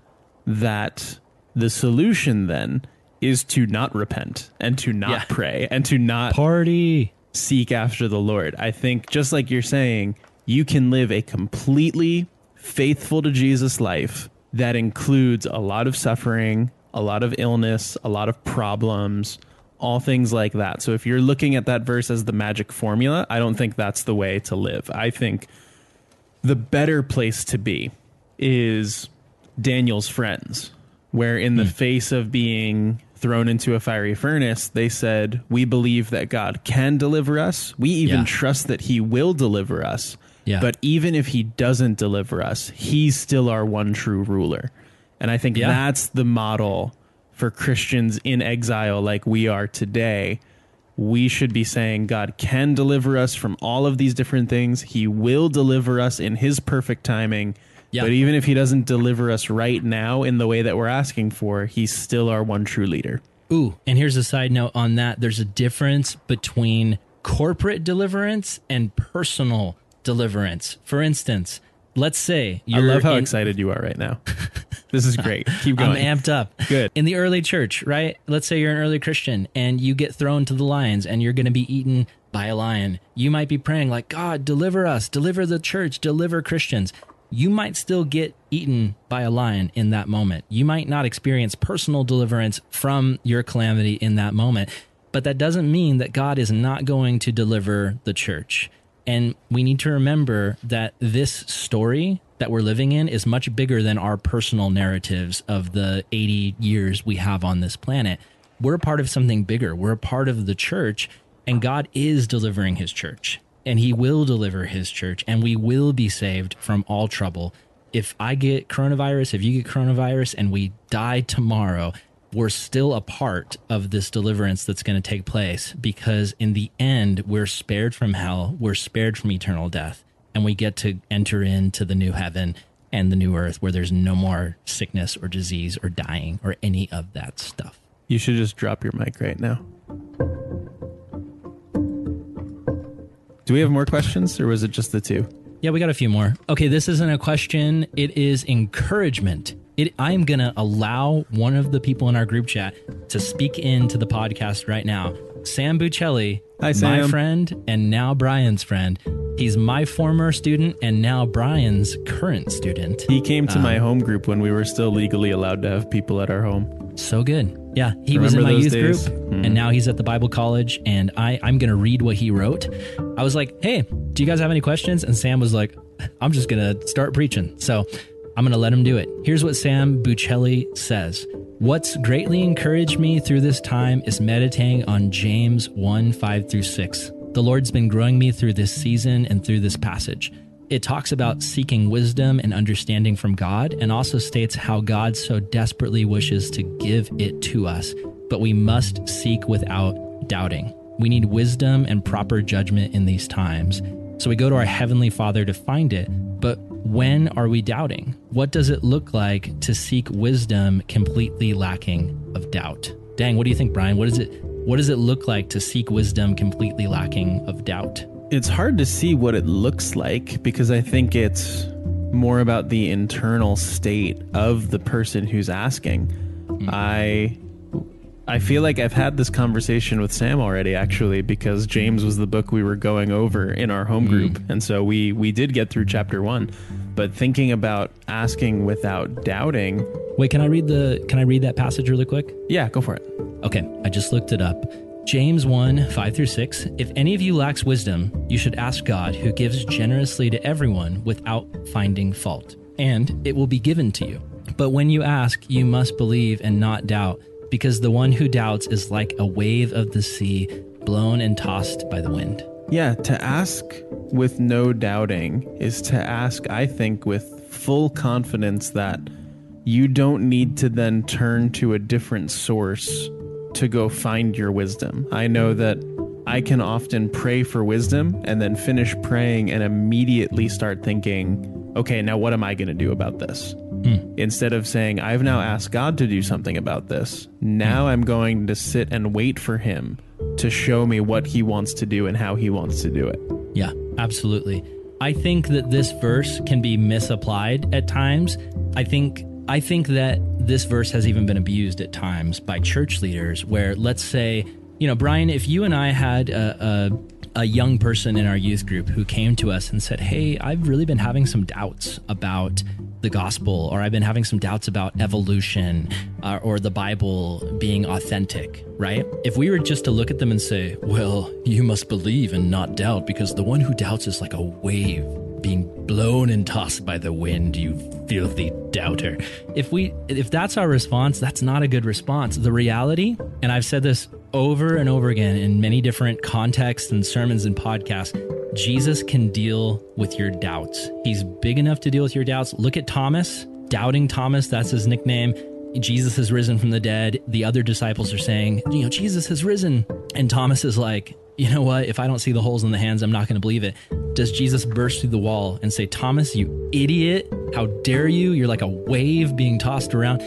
that the solution then is to not repent and to not Yeah. pray and to not Party. seek after the Lord. I think just like you're saying, you can live a completely faithful to Jesus life that includes a lot of suffering, a lot of illness, a lot of problems, all things like that. So if you're looking at that verse as the magic formula, I don't think that's the way to live. I think the better place to be is Daniel's friends, where in the hmm. face of being thrown into a fiery furnace, they said, We believe that God can deliver us. We even Yeah. trust that He will deliver us. Yeah. But even if He doesn't deliver us, He's still our one true ruler. And I think Yeah. that's the model for Christians in exile like we are today. We should be saying God can deliver us from all of these different things. He will deliver us in His perfect timing. Yeah. But even if He doesn't deliver us right now in the way that we're asking for, He's still our one true leader. Ooh, and here's a side note on that. There's a difference between corporate deliverance and personal deliverance. For instance, let's say I you're love how in- excited you are right now. this is great. Keep going. I'm amped up. Good. In the early church, right? Let's say you're an early Christian and you get thrown to the lions and you're going to be eaten by a lion. You might be praying like, "God, deliver us, deliver the church, deliver Christians." You might still get eaten by a lion in that moment. You might not experience personal deliverance from your calamity in that moment, but that doesn't mean that God is not going to deliver the church. And we need to remember that this story that we're living in is much bigger than our personal narratives of the 80 years we have on this planet. We're a part of something bigger. We're a part of the church, and God is delivering his church, and he will deliver his church, and we will be saved from all trouble. If I get coronavirus, if you get coronavirus, and we die tomorrow, we're still a part of this deliverance that's going to take place because in the end we're spared from hell we're spared from eternal death and we get to enter into the new heaven and the new earth where there's no more sickness or disease or dying or any of that stuff You should just drop your mic right now. Do we have more questions or was it just the two? yeah we got a few more okay this isn't a question it is encouragement it, i'm gonna allow one of the people in our group chat to speak into the podcast right now sam buccelli Hi, my friend and now brian's friend he's my former student and now brian's current student He came to my um, home group when we were still legally allowed to have people at our home. So good. Yeah, he was in my youth days? group, and now he's at the Bible college, and I, I'm going to read what he wrote. I was like, hey, do you guys have any questions? And Sam was like, I'm just going to start preaching. So I'm going to let him do it. Here's what Sam Buccelli says What's greatly encouraged me through this time is meditating on James 1 5 through 6. The Lord's been growing me through this season and through this passage. It talks about seeking wisdom and understanding from God and also states how God so desperately wishes to give it to us, but we must seek without doubting. We need wisdom and proper judgment in these times. So we go to our Heavenly Father to find it, but when are we doubting? What does it look like to seek wisdom completely lacking of doubt? Dang, what do you think, Brian? What is it what does it look like to seek wisdom completely lacking of doubt? It's hard to see what it looks like because I think it's more about the internal state of the person who's asking. Mm-hmm. I I feel like I've had this conversation with Sam already actually because James was the book we were going over in our home mm. group and so we we did get through chapter 1 but thinking about asking without doubting Wait, can I read the can I read that passage really quick? yeah go for it Okay, I just looked it up. James 1 5 through 6. If any of you lacks wisdom, you should ask God, who gives generously to everyone without finding fault, and it will be given to you. But when you ask, you must believe and not doubt, because the one who doubts is like a wave of the sea, blown and tossed by the wind. Yeah, to ask with no doubting is to ask, I think, with full confidence that you don't need to then turn to a different source to go find your wisdom. I know that I can often pray for wisdom and then finish praying and immediately start thinking, okay, now what am I going to do about this? Hmm. Instead of saying, I've now asked God to do something about this, now hmm. I'm going to sit and wait for Him to show me what He wants to do and how He wants to do it. Yeah, absolutely. I think that this verse can be misapplied at times. I think I think that this verse has even been abused at times by church leaders where let's say, you know, Brian, if you and I had a, a, a young person in our youth group who came to us and said, "Hey, I've really been having some doubts about the gospel or I've been having some doubts about evolution uh, or the Bible being authentic, right? If we were just to look at them and say, well, you must believe and not doubt because the one who doubts is like a wave being blown and tossed by the wind, you filthy doubter. If we if that's our response, that's not a good response. The reality, and I've said this over and over again in many different contexts and sermons and podcasts, Jesus can deal with your doubts. He's big enough to deal with your doubts. Look at Thomas, doubting Thomas, that's his nickname. Jesus has risen from the dead. The other disciples are saying, you know, Jesus has risen. And Thomas is like, you know what? If I don't see the holes in the hands, I'm not going to believe it. Does Jesus burst through the wall and say, Thomas, you idiot, how dare you? You're like a wave being tossed around.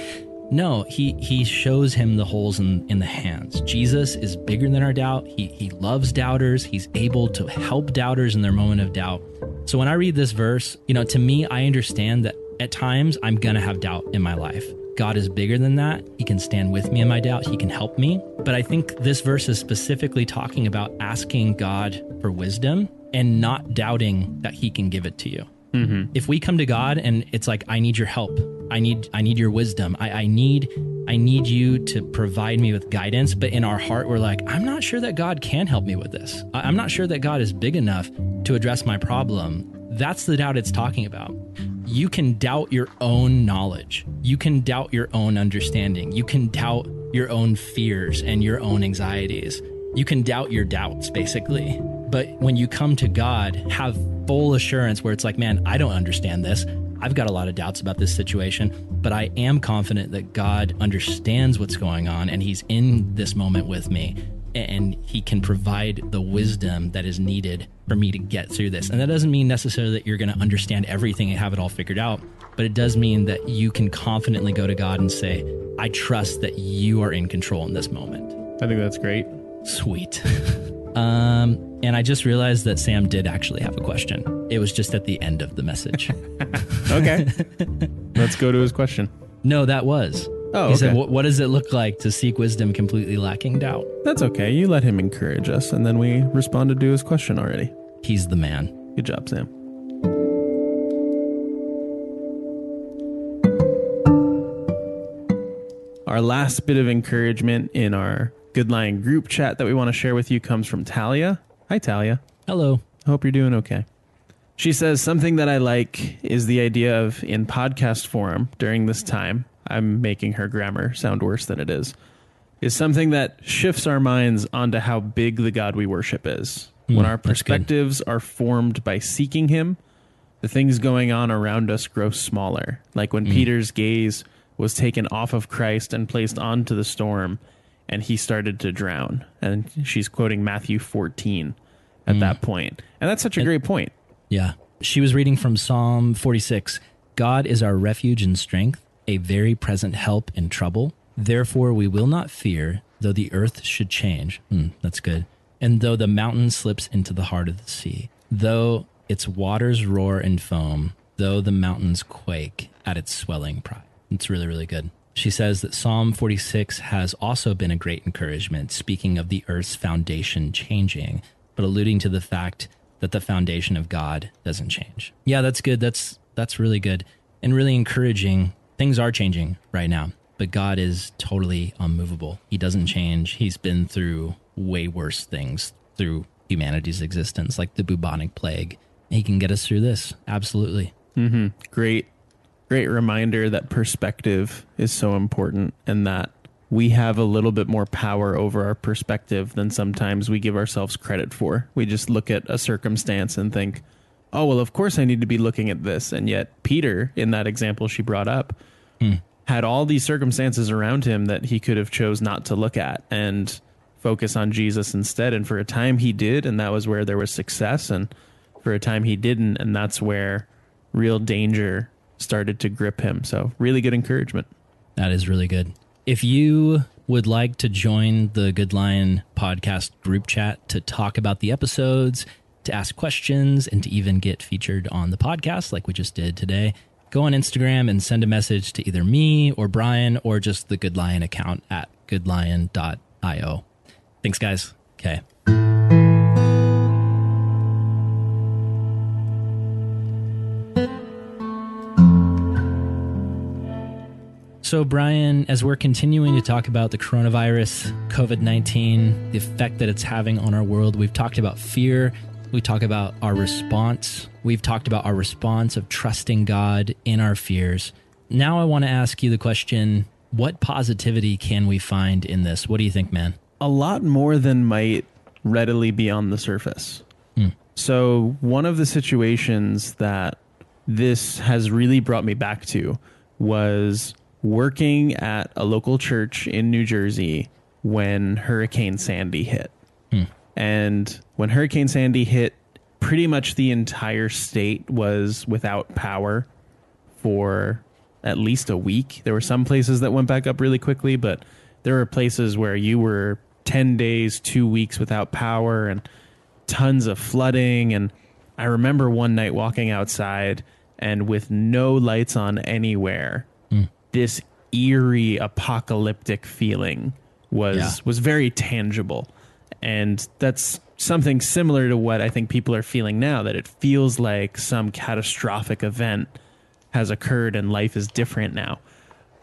No, he he shows him the holes in, in the hands. Jesus is bigger than our doubt. He he loves doubters. He's able to help doubters in their moment of doubt. So when I read this verse, you know, to me, I understand that at times I'm gonna have doubt in my life. God is bigger than that. He can stand with me in my doubt. He can help me. But I think this verse is specifically talking about asking God for wisdom and not doubting that He can give it to you. Mm-hmm. If we come to God and it's like, I need your help, I need, I need your wisdom, I, I need, I need you to provide me with guidance. But in our heart, we're like, I'm not sure that God can help me with this. I- I'm not sure that God is big enough to address my problem. That's the doubt it's talking about. You can doubt your own knowledge. You can doubt your own understanding. You can doubt your own fears and your own anxieties. You can doubt your doubts, basically. But when you come to God, have full assurance where it's like, man, I don't understand this. I've got a lot of doubts about this situation, but I am confident that God understands what's going on and He's in this moment with me and He can provide the wisdom that is needed for me to get through this. And that doesn't mean necessarily that you're going to understand everything and have it all figured out, but it does mean that you can confidently go to God and say, I trust that you are in control in this moment. I think that's great. Sweet. um, and I just realized that Sam did actually have a question. It was just at the end of the message. Okay. Let's go to his question. no, that was. Oh, he okay. what, what does it look like to seek wisdom completely lacking doubt? That's okay. You let him encourage us, and then we responded to his question already. He's the man. Good job, Sam. Our last bit of encouragement in our Good Lion group chat that we want to share with you comes from Talia. Hi, Talia. Hello. Hope you're doing okay. She says something that I like is the idea of in podcast form during this time. I'm making her grammar sound worse than it is. Is something that shifts our minds onto how big the God we worship is. Hmm, when our perspectives are formed by seeking Him, the things going on around us grow smaller. Like when hmm. Peter's gaze was taken off of Christ and placed onto the storm, and he started to drown. And she's quoting Matthew 14 at that point. And that's such a great point. Yeah. She was reading from Psalm 46 God is our refuge and strength, a very present help in trouble. Therefore, we will not fear, though the earth should change. Hmm, that's good. And though the mountain slips into the heart of the sea, though its waters roar and foam, though the mountains quake at its swelling pride. It's really, really good. She says that Psalm 46 has also been a great encouragement, speaking of the earth's foundation changing, but alluding to the fact that the foundation of God doesn't change. Yeah, that's good. That's that's really good and really encouraging. Things are changing right now, but God is totally unmovable. He doesn't change. He's been through way worse things through humanity's existence, like the bubonic plague. He can get us through this. Absolutely. Mm-hmm. great great reminder that perspective is so important and that we have a little bit more power over our perspective than sometimes we give ourselves credit for. We just look at a circumstance and think, "Oh, well, of course I need to be looking at this." And yet Peter in that example she brought up hmm. had all these circumstances around him that he could have chose not to look at and focus on Jesus instead and for a time he did and that was where there was success and for a time he didn't and that's where real danger started to grip him. So, really good encouragement. That is really good. If you would like to join the Good Lion podcast group chat to talk about the episodes, to ask questions, and to even get featured on the podcast like we just did today, go on Instagram and send a message to either me or Brian or just the Good Lion account at goodlion.io. Thanks, guys. Okay. So, Brian, as we're continuing to talk about the coronavirus, COVID 19, the effect that it's having on our world, we've talked about fear. We talk about our response. We've talked about our response of trusting God in our fears. Now, I want to ask you the question what positivity can we find in this? What do you think, man? A lot more than might readily be on the surface. Hmm. So, one of the situations that this has really brought me back to was working at a local church in New Jersey when Hurricane Sandy hit. Hmm. And when Hurricane Sandy hit, pretty much the entire state was without power for at least a week. There were some places that went back up really quickly, but there were places where you were 10 days, two weeks without power and tons of flooding. And I remember one night walking outside and with no lights on anywhere, hmm. This eerie apocalyptic feeling was Yeah. was very tangible. And that's something similar to what I think people are feeling now that it feels like some catastrophic event has occurred and life is different now.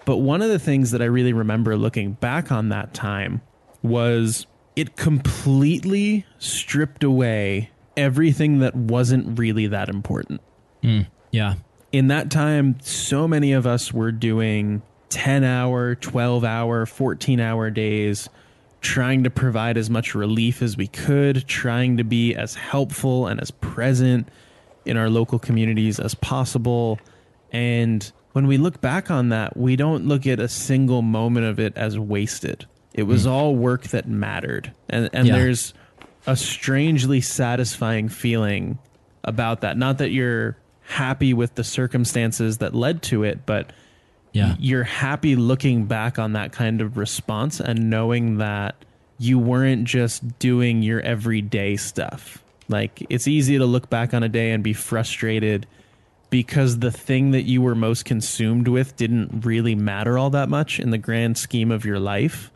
But one of the things that I really remember looking back on that time was it completely stripped away everything that wasn't really that important. Hmm. Yeah. In that time, so many of us were doing 10 hour, 12 hour, 14 hour days, trying to provide as much relief as we could, trying to be as helpful and as present in our local communities as possible. And when we look back on that, we don't look at a single moment of it as wasted. It was hmm. all work that mattered. And and Yeah. there's a strangely satisfying feeling about that. Not that you're happy with the circumstances that led to it, but Yeah. you're happy looking back on that kind of response and knowing that you weren't just doing your everyday stuff. Like it's easy to look back on a day and be frustrated because the thing that you were most consumed with didn't really matter all that much in the grand scheme of your life.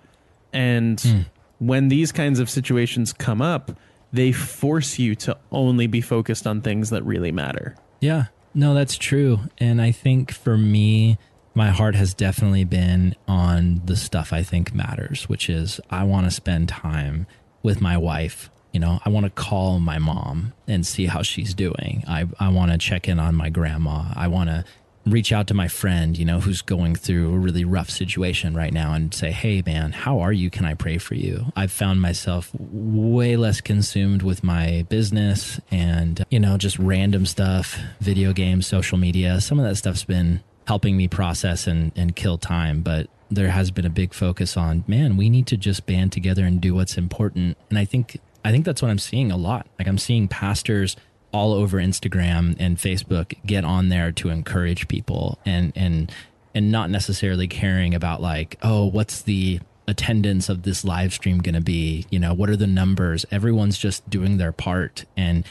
And hmm. when these kinds of situations come up, they force you to only be focused on things that really matter. Yeah, no, that's true. And I think for me, my heart has definitely been on the stuff I think matters, which is I want to spend time with my wife. You know, I want to call my mom and see how she's doing. I, I want to check in on my grandma. I want to reach out to my friend, you know, who's going through a really rough situation right now and say, Hey, man, how are you? Can I pray for you? I've found myself way less consumed with my business and, you know, just random stuff, video games, social media. Some of that stuff's been helping me process and, and kill time. But there has been a big focus on, man, we need to just band together and do what's important. And I think, I think that's what I'm seeing a lot. Like I'm seeing pastors all over Instagram and Facebook get on there to encourage people and, and, and not necessarily caring about like, oh, what's the attendance of this live stream going to be? You know, what are the numbers? Everyone's just doing their part and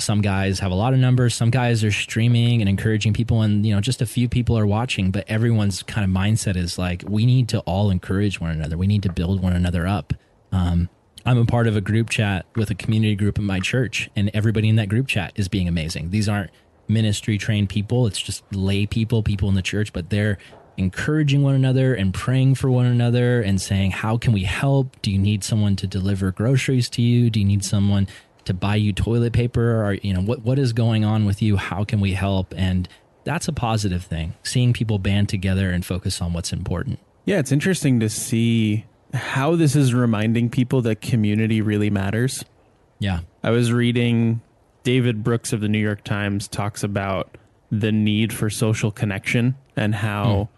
some guys have a lot of numbers some guys are streaming and encouraging people and you know just a few people are watching but everyone's kind of mindset is like we need to all encourage one another we need to build one another up um, i'm a part of a group chat with a community group in my church and everybody in that group chat is being amazing. These aren't ministry trained people it's just lay people people in the church but they're encouraging one another and praying for one another and saying how can we help? Do you need someone to deliver groceries to you? Do you need someone to buy you toilet paper? Or you know what what is going on with you? How can we help? And that's a positive thing seeing people band together and focus on what's important. Yeah it's interesting to see how this is reminding people that community really matters yeah i was reading david brooks of the new york times talks about the need for social connection and how mm.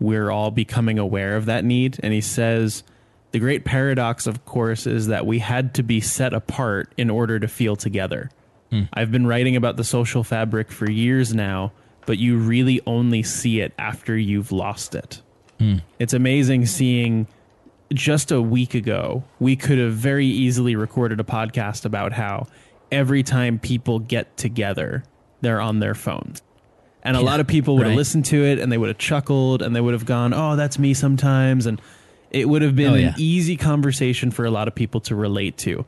we're all becoming aware of that need and he says the great paradox, of course, is that we had to be set apart in order to feel together. Hmm. I've been writing about the social fabric for years now, but you really only see it after you've lost it. Hmm. It's amazing seeing just a week ago, we could have very easily recorded a podcast about how every time people get together, they're on their phones. And a yeah, lot of people would right. have listened to it and they would have chuckled and they would have gone, Oh, that's me sometimes. And it would have been oh, yeah. an easy conversation for a lot of people to relate to.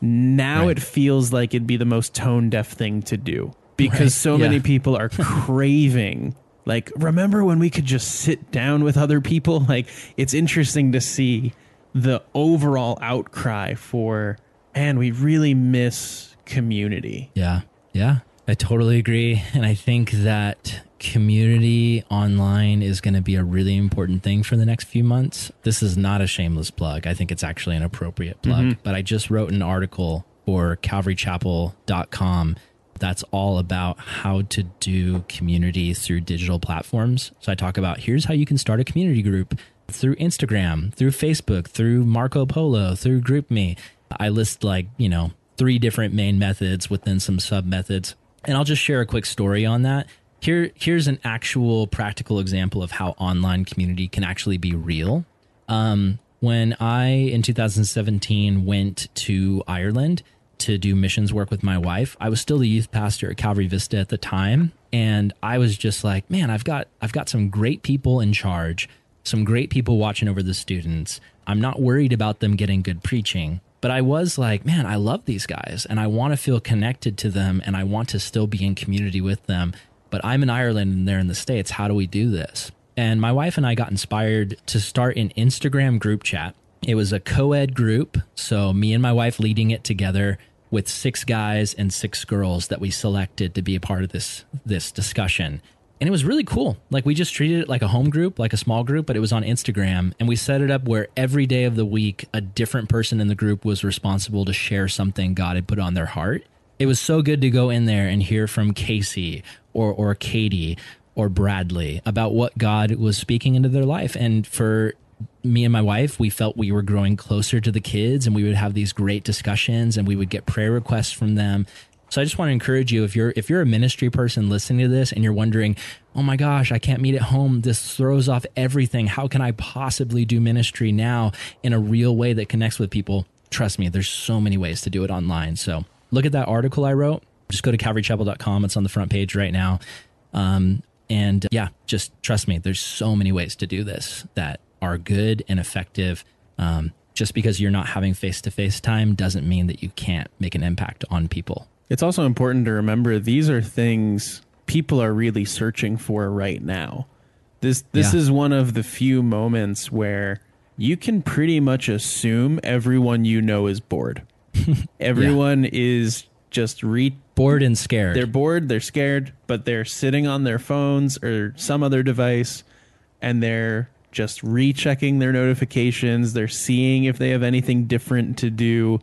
Now right. it feels like it'd be the most tone deaf thing to do because right. so yeah. many people are craving like remember when we could just sit down with other people like it's interesting to see the overall outcry for and we really miss community yeah yeah i totally agree and i think that community online is going to be a really important thing for the next few months. This is not a shameless plug. I think it's actually an appropriate plug. Mm-hmm. But I just wrote an article for calvarychapel.com that's all about how to do community through digital platforms. So I talk about here's how you can start a community group through Instagram, through Facebook, through Marco Polo, through GroupMe. I list like, you know, three different main methods within some sub methods. And I'll just share a quick story on that here here's an actual practical example of how online community can actually be real. Um, when I in 2017 went to Ireland to do missions work with my wife, I was still the youth pastor at Calvary Vista at the time, and I was just like, man, I've got I've got some great people in charge, some great people watching over the students. I'm not worried about them getting good preaching. But I was like, man, I love these guys and I want to feel connected to them and I want to still be in community with them but I'm in Ireland and they're in the States. How do we do this? And my wife and I got inspired to start an Instagram group chat. It was a co ed group. So me and my wife leading it together with six guys and six girls that we selected to be a part of this this discussion. And it was really cool. Like we just treated it like a home group, like a small group, but it was on Instagram. And we set it up where every day of the week, a different person in the group was responsible to share something God had put on their heart. It was so good to go in there and hear from Casey or or Katie or Bradley about what God was speaking into their life. And for me and my wife, we felt we were growing closer to the kids and we would have these great discussions and we would get prayer requests from them. So I just want to encourage you if you're if you're a ministry person listening to this and you're wondering, "Oh my gosh, I can't meet at home. This throws off everything. How can I possibly do ministry now in a real way that connects with people?" Trust me, there's so many ways to do it online. So, look at that article I wrote just go to calvarychapel.com. It's on the front page right now. Um, and yeah, just trust me, there's so many ways to do this that are good and effective. Um, just because you're not having face to face time doesn't mean that you can't make an impact on people. It's also important to remember these are things people are really searching for right now. This this Yeah. is one of the few moments where you can pretty much assume everyone you know is bored. everyone is just re Bored and scared. they're bored, they're scared, but they're sitting on their phones or some other device and they're just rechecking their notifications. They're seeing if they have anything different to do.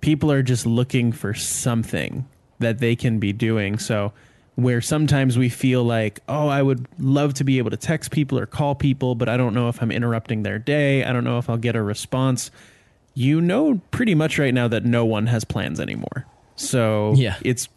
People are just looking for something that they can be doing. So, where sometimes we feel like, oh, I would love to be able to text people or call people, but I don't know if I'm interrupting their day. I don't know if I'll get a response. You know, pretty much right now that no one has plans anymore. So, Yeah. it's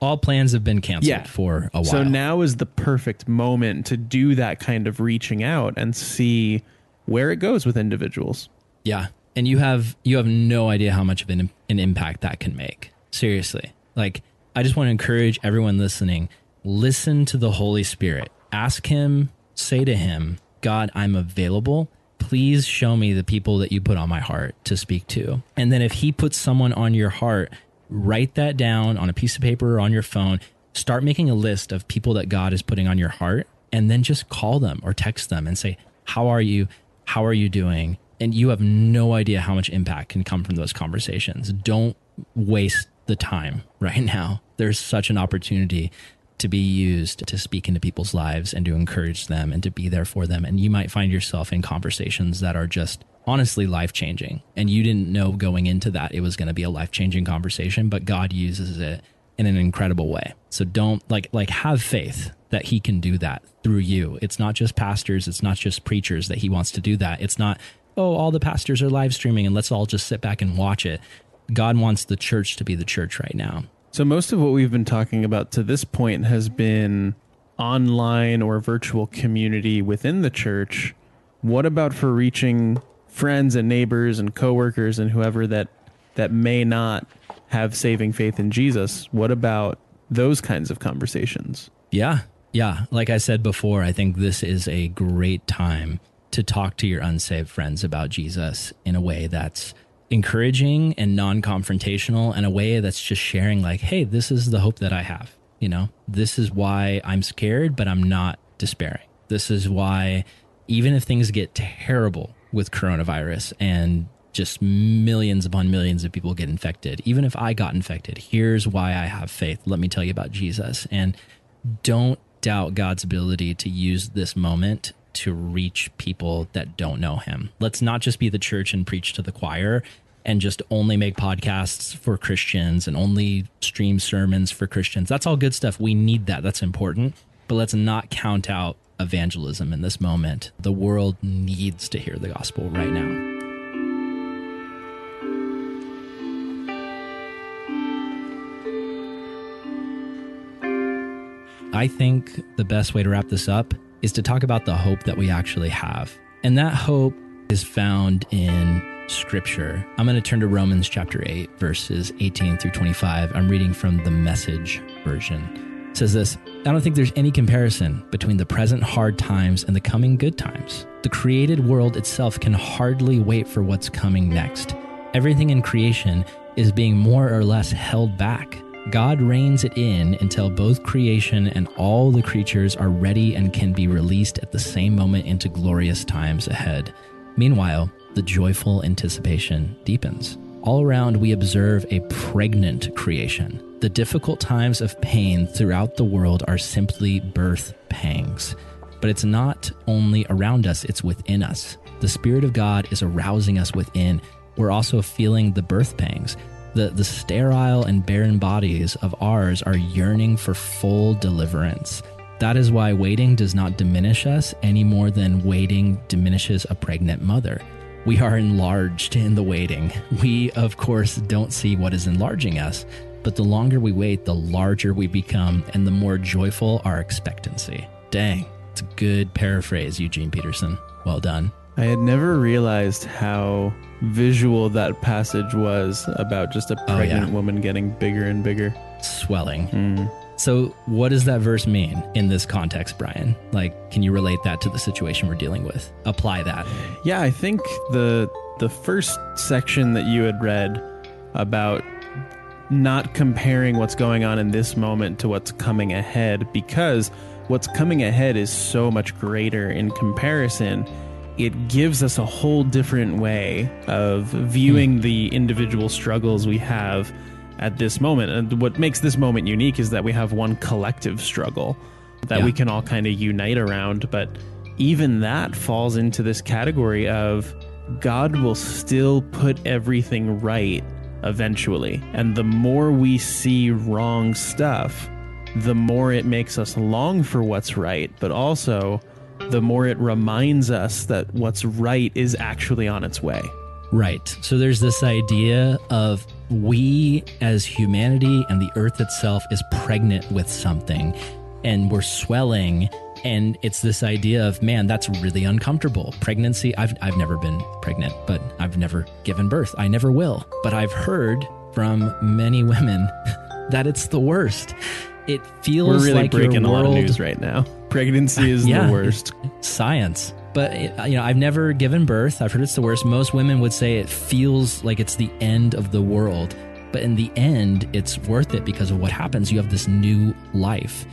All plans have been canceled Yeah. for a while. so now is the perfect moment to do that kind of reaching out and see where it goes with individuals. Yeah. And you have you have no idea how much of an, an impact that can make. Seriously. Like I just want to encourage everyone listening, listen to the Holy Spirit. Ask him, say to him, God, I'm available. Please show me the people that you put on my heart to speak to. And then if he puts someone on your heart, write that down on a piece of paper or on your phone. Start making a list of people that God is putting on your heart and then just call them or text them and say, How are you? How are you doing? And you have no idea how much impact can come from those conversations. Don't waste the time right now. There's such an opportunity to be used to speak into people's lives and to encourage them and to be there for them. And you might find yourself in conversations that are just honestly life changing. And you didn't know going into that it was going to be a life changing conversation, but God uses it in an incredible way. So don't like like have faith that he can do that through you. It's not just pastors, it's not just preachers that he wants to do that. It's not oh all the pastors are live streaming and let's all just sit back and watch it. God wants the church to be the church right now. So, most of what we've been talking about to this point has been online or virtual community within the church. What about for reaching friends and neighbors and coworkers and whoever that that may not have saving faith in Jesus? What about those kinds of conversations? Yeah. Yeah. Like I said before, I think this is a great time to talk to your unsaved friends about Jesus in a way that's encouraging and non confrontational, and a way that's just sharing, like, hey, this is the hope that I have. You know, this is why I'm scared, but I'm not despairing. This is why, even if things get terrible with coronavirus and just millions upon millions of people get infected, even if I got infected, here's why I have faith. Let me tell you about Jesus. And don't doubt God's ability to use this moment to reach people that don't know him. Let's not just be the church and preach to the choir and just only make podcasts for Christians and only stream sermons for Christians. That's all good stuff. We need that. That's important. But let's not count out evangelism in this moment. The world needs to hear the gospel right now. I think the best way to wrap this up is to talk about the hope that we actually have. And that hope is found in scripture. I'm going to turn to Romans chapter 8, verses 18 through 25. I'm reading from the message version. Says this I don't think there's any comparison between the present hard times and the coming good times. The created world itself can hardly wait for what's coming next. Everything in creation is being more or less held back. God reins it in until both creation and all the creatures are ready and can be released at the same moment into glorious times ahead. Meanwhile, the joyful anticipation deepens. All around, we observe a pregnant creation. The difficult times of pain throughout the world are simply birth pangs. But it's not only around us, it's within us. The Spirit of God is arousing us within. We're also feeling the birth pangs. The, the sterile and barren bodies of ours are yearning for full deliverance. That is why waiting does not diminish us any more than waiting diminishes a pregnant mother. We are enlarged in the waiting. We, of course, don't see what is enlarging us, but the longer we wait, the larger we become and the more joyful our expectancy. Dang, it's a good paraphrase, Eugene Peterson. Well done. I had never realized how visual that passage was about just a Oh, pregnant yeah. woman getting bigger and bigger. Swelling. Hmm. So, what does that verse mean in this context, Brian? Like, can you relate that to the situation we're dealing with? Apply that. Yeah, I think the the first section that you had read about not comparing what's going on in this moment to what's coming ahead because what's coming ahead is so much greater in comparison. It gives us a whole different way of viewing Hmm. the individual struggles we have at this moment. And what makes this moment unique is that we have one collective struggle that Yeah. we can all kind of unite around. But even that falls into this category of God will still put everything right eventually. And the more we see wrong stuff, the more it makes us long for what's right, but also the more it reminds us that what's right is actually on its way. Right. So there's this idea of we as humanity and the earth itself is pregnant with something and we're swelling and it's this idea of man that's really uncomfortable pregnancy i've i've never been pregnant but i've never given birth i never will but i've heard from many women that it's the worst it feels We're really like breaking your a lot of news right now. Pregnancy is Yeah. the worst. science. But it, you know, I've never given birth. I've heard it's the worst. Most women would say it feels like it's the end of the world. But in the end, it's worth it because of what happens. You have this new life.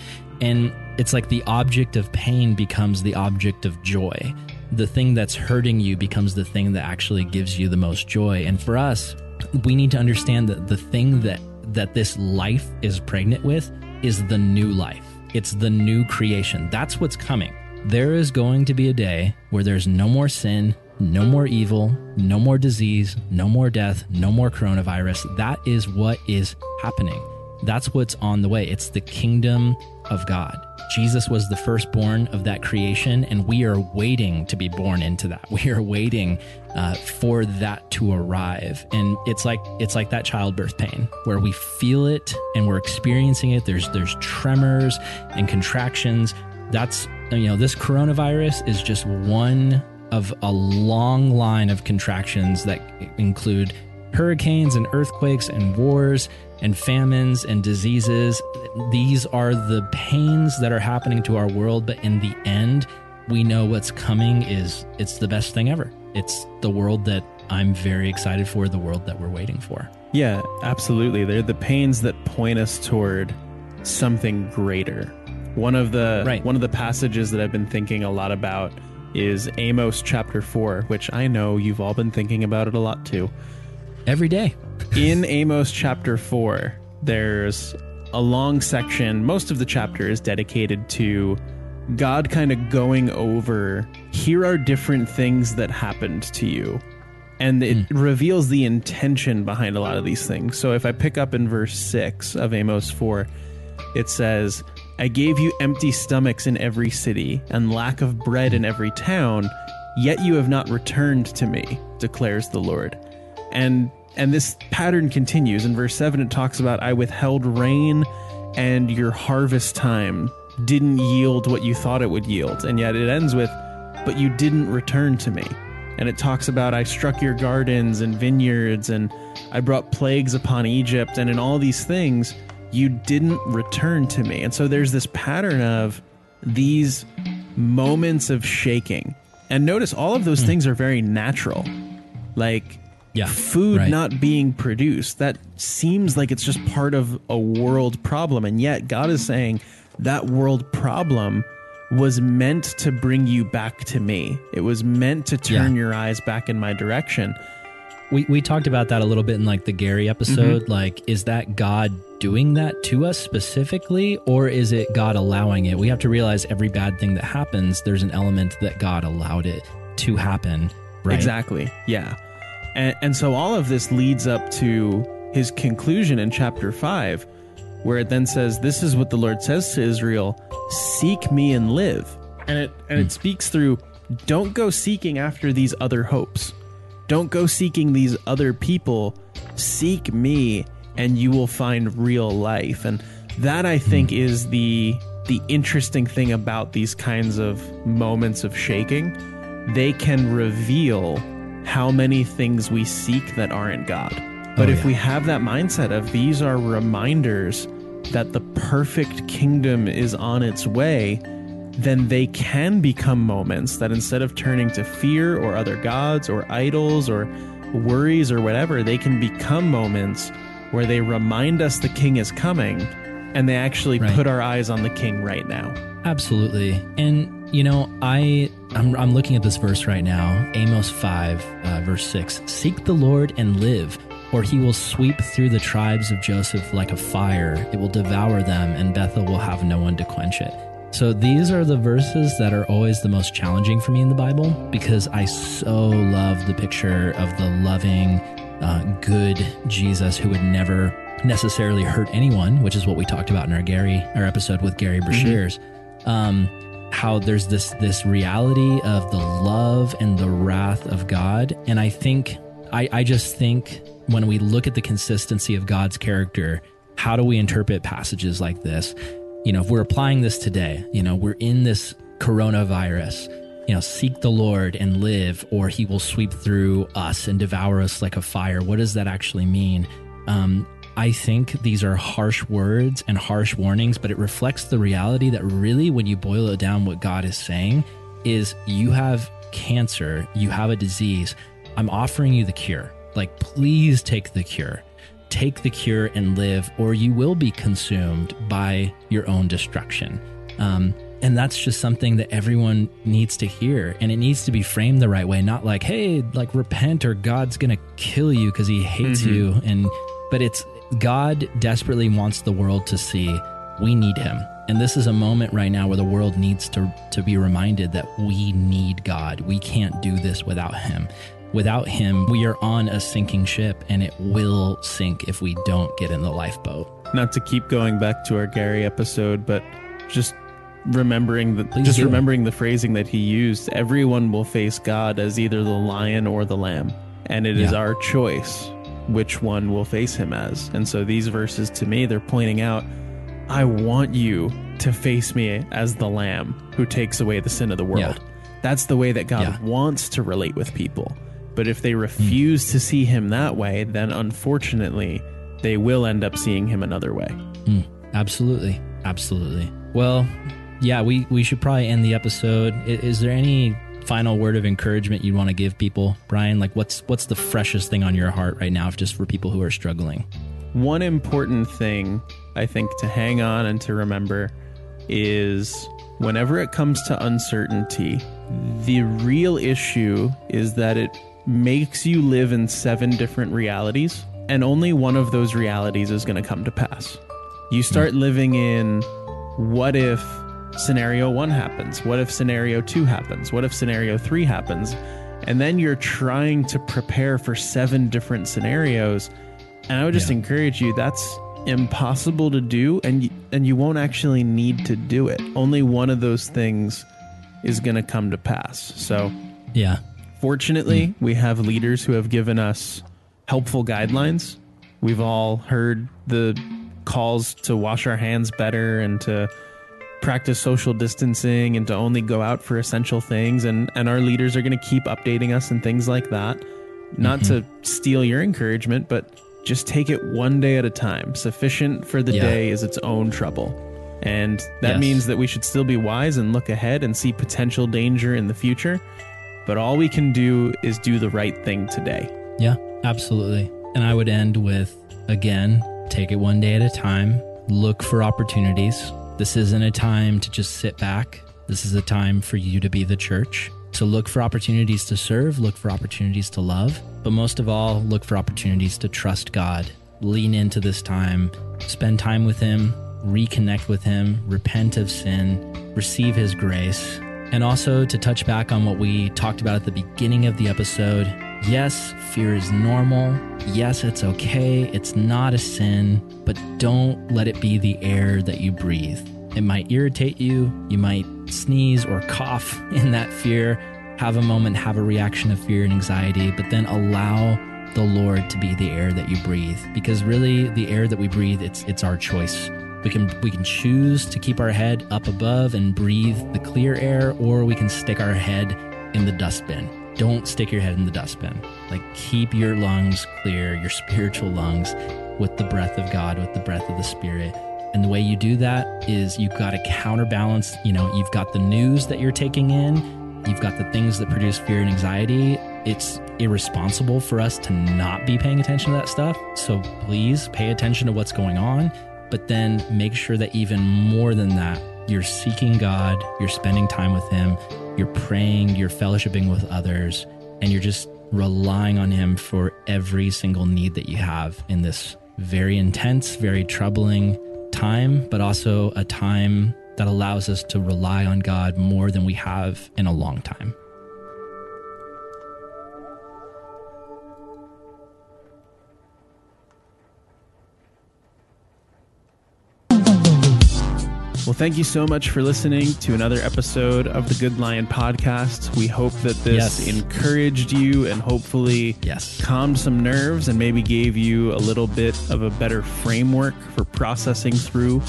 And it's like the object of pain becomes the object of joy. The thing that's hurting you becomes the thing that actually gives you the most joy. And for us, we need to understand that the thing that that this life is pregnant with is the new life. It's the new creation. That's what's coming. There is going to be a day where there's no more sin, no more evil, no more disease, no more death, no more coronavirus. That is what is happening. That's what's on the way. It's the kingdom of God. Jesus was the firstborn of that creation, and we are waiting to be born into that. We are waiting uh, for that to arrive, and it's like it's like that childbirth pain where we feel it and we're experiencing it. There's there's tremors and contractions. That's you know this coronavirus is just one of a long line of contractions that include hurricanes and earthquakes and wars and famines and diseases. These are the pains that are happening to our world, but in the end, we know what's coming is it's the best thing ever. It's the world that I'm very excited for, the world that we're waiting for. Yeah, absolutely. They're the pains that point us toward something greater. One of the Right. one of the passages that I've been thinking a lot about is Amos chapter 4, which I know you've all been thinking about it a lot too. Every day. In Amos chapter 4, there's a long section. Most of the chapter is dedicated to God kind of going over here are different things that happened to you. And it hmm. reveals the intention behind a lot of these things. So if I pick up in verse 6 of Amos 4, it says, I gave you empty stomachs in every city and lack of bread in every town, yet you have not returned to me, declares the Lord. And and this pattern continues. In verse 7 it talks about I withheld rain and your harvest time didn't yield what you thought it would yield. And yet it ends with but you didn't return to me. And it talks about I struck your gardens and vineyards and I brought plagues upon Egypt and in all these things you didn't return to me. And so there's this pattern of these moments of shaking. And notice all of those hmm. things are very natural. Like Yeah. food right. not being produced. That seems like it's just part of a world problem. And yet, God is saying that world problem was meant to bring you back to me. It was meant to turn Yeah. your eyes back in my direction. We, we talked about that a little bit in like the Gary episode. Mm-hmm. Like, is that God doing that to us specifically, or is it God allowing it? We have to realize every bad thing that happens, there's an element that God allowed it to happen. Right. Exactly. Yeah. And, and so all of this leads up to his conclusion in chapter 5, where it then says, This is what the Lord says to Israel seek me and live. And it and it hmm. speaks through don't go seeking after these other hopes. Don't go seeking these other people. Seek me and you will find real life. And that I think hmm. is the the interesting thing about these kinds of moments of shaking. They can reveal how many things we seek that aren't God. But Oh, if yeah. we have that mindset of these are reminders that the perfect kingdom is on its way, then they can become moments that instead of turning to fear or other gods or idols or worries or whatever, they can become moments where they remind us the king is coming and they actually Right. put our eyes on the king right now. Absolutely. And you know, I I'm, I'm looking at this verse right now, Amos 5 uh, verse 6. Seek the Lord and live, or he will sweep through the tribes of Joseph like a fire. It will devour them and Bethel will have no one to quench it. So these are the verses that are always the most challenging for me in the Bible because I so love the picture of the loving, uh, good Jesus who would never necessarily hurt anyone, which is what we talked about in our Gary, our episode with Gary Breshears. Mm-hmm. Um, how there's this this reality of the love and the wrath of God, and I think I, I just think when we look at the consistency of God's character, how do we interpret passages like this? you know, if we're applying this today, you know, we're in this coronavirus, you know, seek the Lord and live, or he will sweep through us and devour us like a fire. What does that actually mean? Um, I think these are harsh words and harsh warnings, but it reflects the reality that really, when you boil it down, what God is saying is you have cancer, you have a disease. I'm offering you the cure. Like, please take the cure take the cure and live, or you will be consumed by your own destruction. Um, and that's just something that everyone needs to hear. And it needs to be framed the right way, not like, hey, like repent or God's going to kill you because he hates mm-hmm. you. And, but it's God desperately wants the world to see we need him. And this is a moment right now where the world needs to, to be reminded that we need God. We can't do this without him. Without him, we are on a sinking ship and it will sink if we don't get in the lifeboat. Not to keep going back to our Gary episode, but just remembering the Please just remembering the phrasing that he used, everyone will face God as either the lion or the lamb. And it yeah. is our choice which one will face him as. And so these verses to me, they're pointing out, I want you to face me as the lamb who takes away the sin of the world. Yeah. That's the way that God yeah. wants to relate with people. But if they refuse mm. to see him that way, then unfortunately, they will end up seeing him another way. Mm, absolutely. Absolutely. Well, yeah, we, we should probably end the episode. Is, is there any final word of encouragement you'd want to give people, Brian? Like, what's what's the freshest thing on your heart right now, just for people who are struggling? One important thing I think to hang on and to remember is whenever it comes to uncertainty, the real issue is that it makes you live in seven different realities, and only one of those realities is going to come to pass. You start mm. living in what if scenario one happens? What if scenario two happens? What if scenario three happens? And then you're trying to prepare for seven different scenarios. And I would just yeah. encourage you that's impossible to do and you, and you won't actually need to do it. Only one of those things is going to come to pass. So, yeah. Fortunately, mm. we have leaders who have given us helpful guidelines. We've all heard the calls to wash our hands better and to practice social distancing and to only go out for essential things and and our leaders are going to keep updating us and things like that not mm-hmm. to steal your encouragement but just take it one day at a time sufficient for the yeah. day is its own trouble and that yes. means that we should still be wise and look ahead and see potential danger in the future but all we can do is do the right thing today. Yeah, absolutely. And I would end with again, take it one day at a time, look for opportunities. This isn't a time to just sit back. This is a time for you to be the church. To look for opportunities to serve, look for opportunities to love, but most of all, look for opportunities to trust God. Lean into this time, spend time with Him, reconnect with Him, repent of sin, receive His grace, and also to touch back on what we talked about at the beginning of the episode. Yes, fear is normal. Yes, it's okay. It's not a sin, but don't let it be the air that you breathe. It might irritate you. You might sneeze or cough in that fear, have a moment, have a reaction of fear and anxiety, but then allow the Lord to be the air that you breathe. Because really, the air that we breathe, it's, it's our choice. We can we can choose to keep our head up above and breathe the clear air, or we can stick our head in the dustbin. Don't stick your head in the dustbin. Like keep your lungs clear, your spiritual lungs, with the breath of God, with the breath of the Spirit. And the way you do that is you've got to counterbalance, you know, you've got the news that you're taking in, you've got the things that produce fear and anxiety. It's irresponsible for us to not be paying attention to that stuff. So please pay attention to what's going on but then make sure that even more than that, you're seeking God, you're spending time with Him, you're praying, you're fellowshipping with others, and you're just relying on Him for every single need that you have in this very intense, very troubling time, but also a time that allows us to rely on God more than we have in a long time. Well, thank you so much for listening to another episode of the Good Lion podcast. We hope that this Yes. encouraged you and hopefully Yes. calmed some nerves and maybe gave you a little bit of a better framework for processing through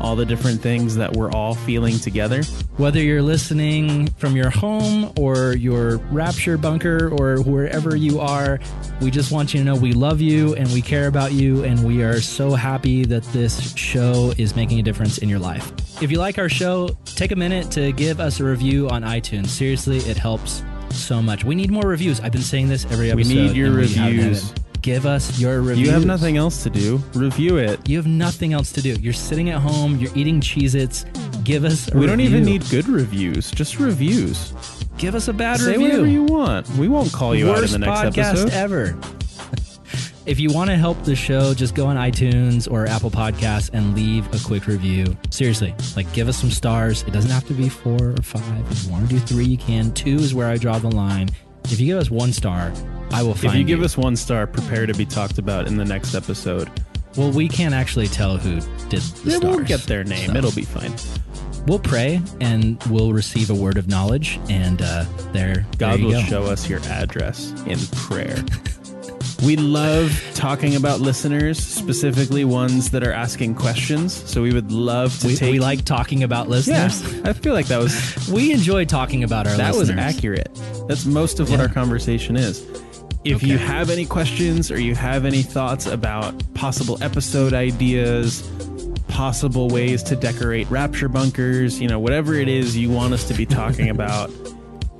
all the different things that we're all feeling together. Whether you're listening from your home or your rapture bunker or wherever you are, we just want you to know we love you and we care about you and we are so happy that this show is making a difference in your life. If you like our show, take a minute to give us a review on iTunes. Seriously, it helps so much. We need more reviews. I've been saying this every episode. We need your and we haven't reviews. Give us your review. You have nothing else to do. Review it. You have nothing else to do. You're sitting at home, you're eating Cheez Its. Give us a We don't even need good reviews, just reviews. Give us a bad Say review. whatever you want. We won't call you Worst out in the next podcast episode. ever. if you want to help the show, just go on iTunes or Apple Podcasts and leave a quick review. Seriously, like give us some stars. It doesn't have to be four or five. If you want to do three, you can. Two is where I draw the line. If you give us one star, I will find If you give us one star, prepare to be talked about in the next episode. Well, we can't actually tell who did the They stars. won't get their name. So, It'll be fine. We'll pray and we'll receive a word of knowledge, and uh, there, God there you will go. show us your address in prayer. we love talking about listeners, specifically ones that are asking questions. So we would love to We, take. we like talking about Yeah, listeners. I feel like that was We enjoy talking about our that was accurate. That's most of what Yeah. our conversation is. If Okay. you have any questions or you have any thoughts about possible episode ideas, possible ways to decorate rapture bunkers, you know, whatever it is you want us to be talking about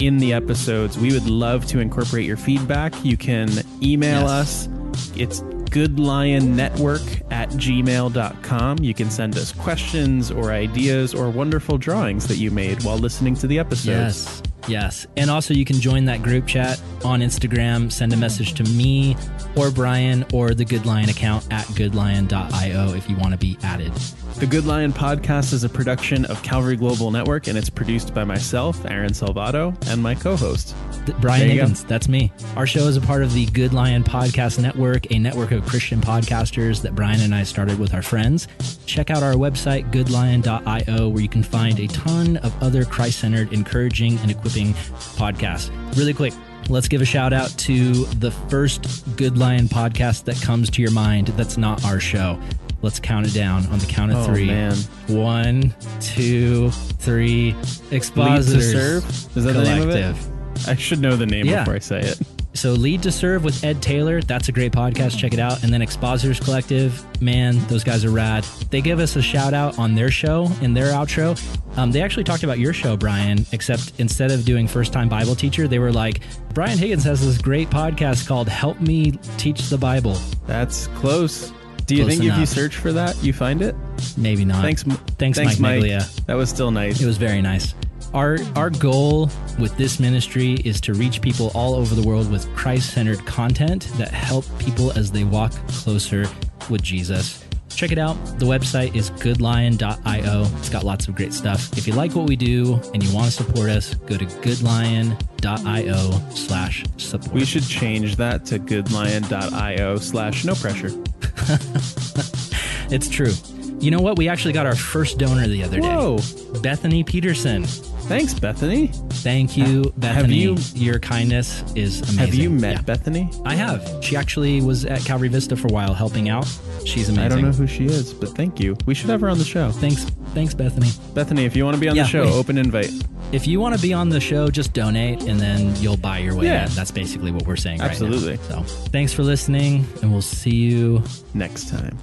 in the episodes, we would love to incorporate your feedback. You can email Yes. us. It's goodlionnetwork at gmail.com. You can send us questions or ideas or wonderful drawings that you made while listening to the episodes. Yes. Yes. And also, you can join that group chat on Instagram. Send a message to me or Brian or the Good Lion account at goodlion.io if you want to be added. The Good Lion podcast is a production of Calvary Global Network and it's produced by myself, Aaron Salvato, and my co host. Brian you go. That's me. Our show is a part of the Good Lion Podcast Network, a network of Christian podcasters that Brian and I started with our friends. Check out our website, goodlion.io, where you can find a ton of other Christ centered, encouraging, and equipping podcasts. Really quick, let's give a shout out to the first Good Lion podcast that comes to your mind that's not our show. Let's count it down on the count of Oh, three. man. One, two, three. Expositors. Serve? Is that the name of it? Collective. I should know the name Yeah. before I say it. So Lead to Serve with Ed Taylor, that's a great podcast. Check it out. And then Expositors Collective, man, those guys are rad. They give us a shout out on their show in their outro. Um, they actually talked about your show, Brian, except instead of doing first time Bible teacher, they were like, Brian Higgins has this great podcast called Help Me Teach the Bible. That's close. Do you Close think if you search for that, you find it? Maybe not. Thanks, M- Thanks, Mike Neglia. That was still nice. It was very nice. Our our goal with this ministry is to reach people all over the world with Christ-centered content that help people as they walk closer with Jesus. Check it out. The website is goodlion.io. It's got lots of great stuff. If you like what we do and you want to support us, go to goodlion.io slash support. we should change that to goodlion.io slash no pressure. It's true. You know what? We actually got our first donor the other Whoa. day. Bethany Peterson. Thanks, Bethany. Thank you, Bethany. you- Your kindness is amazing. Have you met Yeah. Bethany? I have. She actually was at Calvary Vista for a while helping out. She's amazing. I don't know who she is, but thank you. We should have her on the show. Thanks, thanks, Bethany. Bethany, if you want to be on Yeah, the show, open invite. If you want to be on the show, just donate and then you'll buy your way Yeah. in. That's basically what we're saying Absolutely. right now. So thanks for listening, and we'll see you Next time.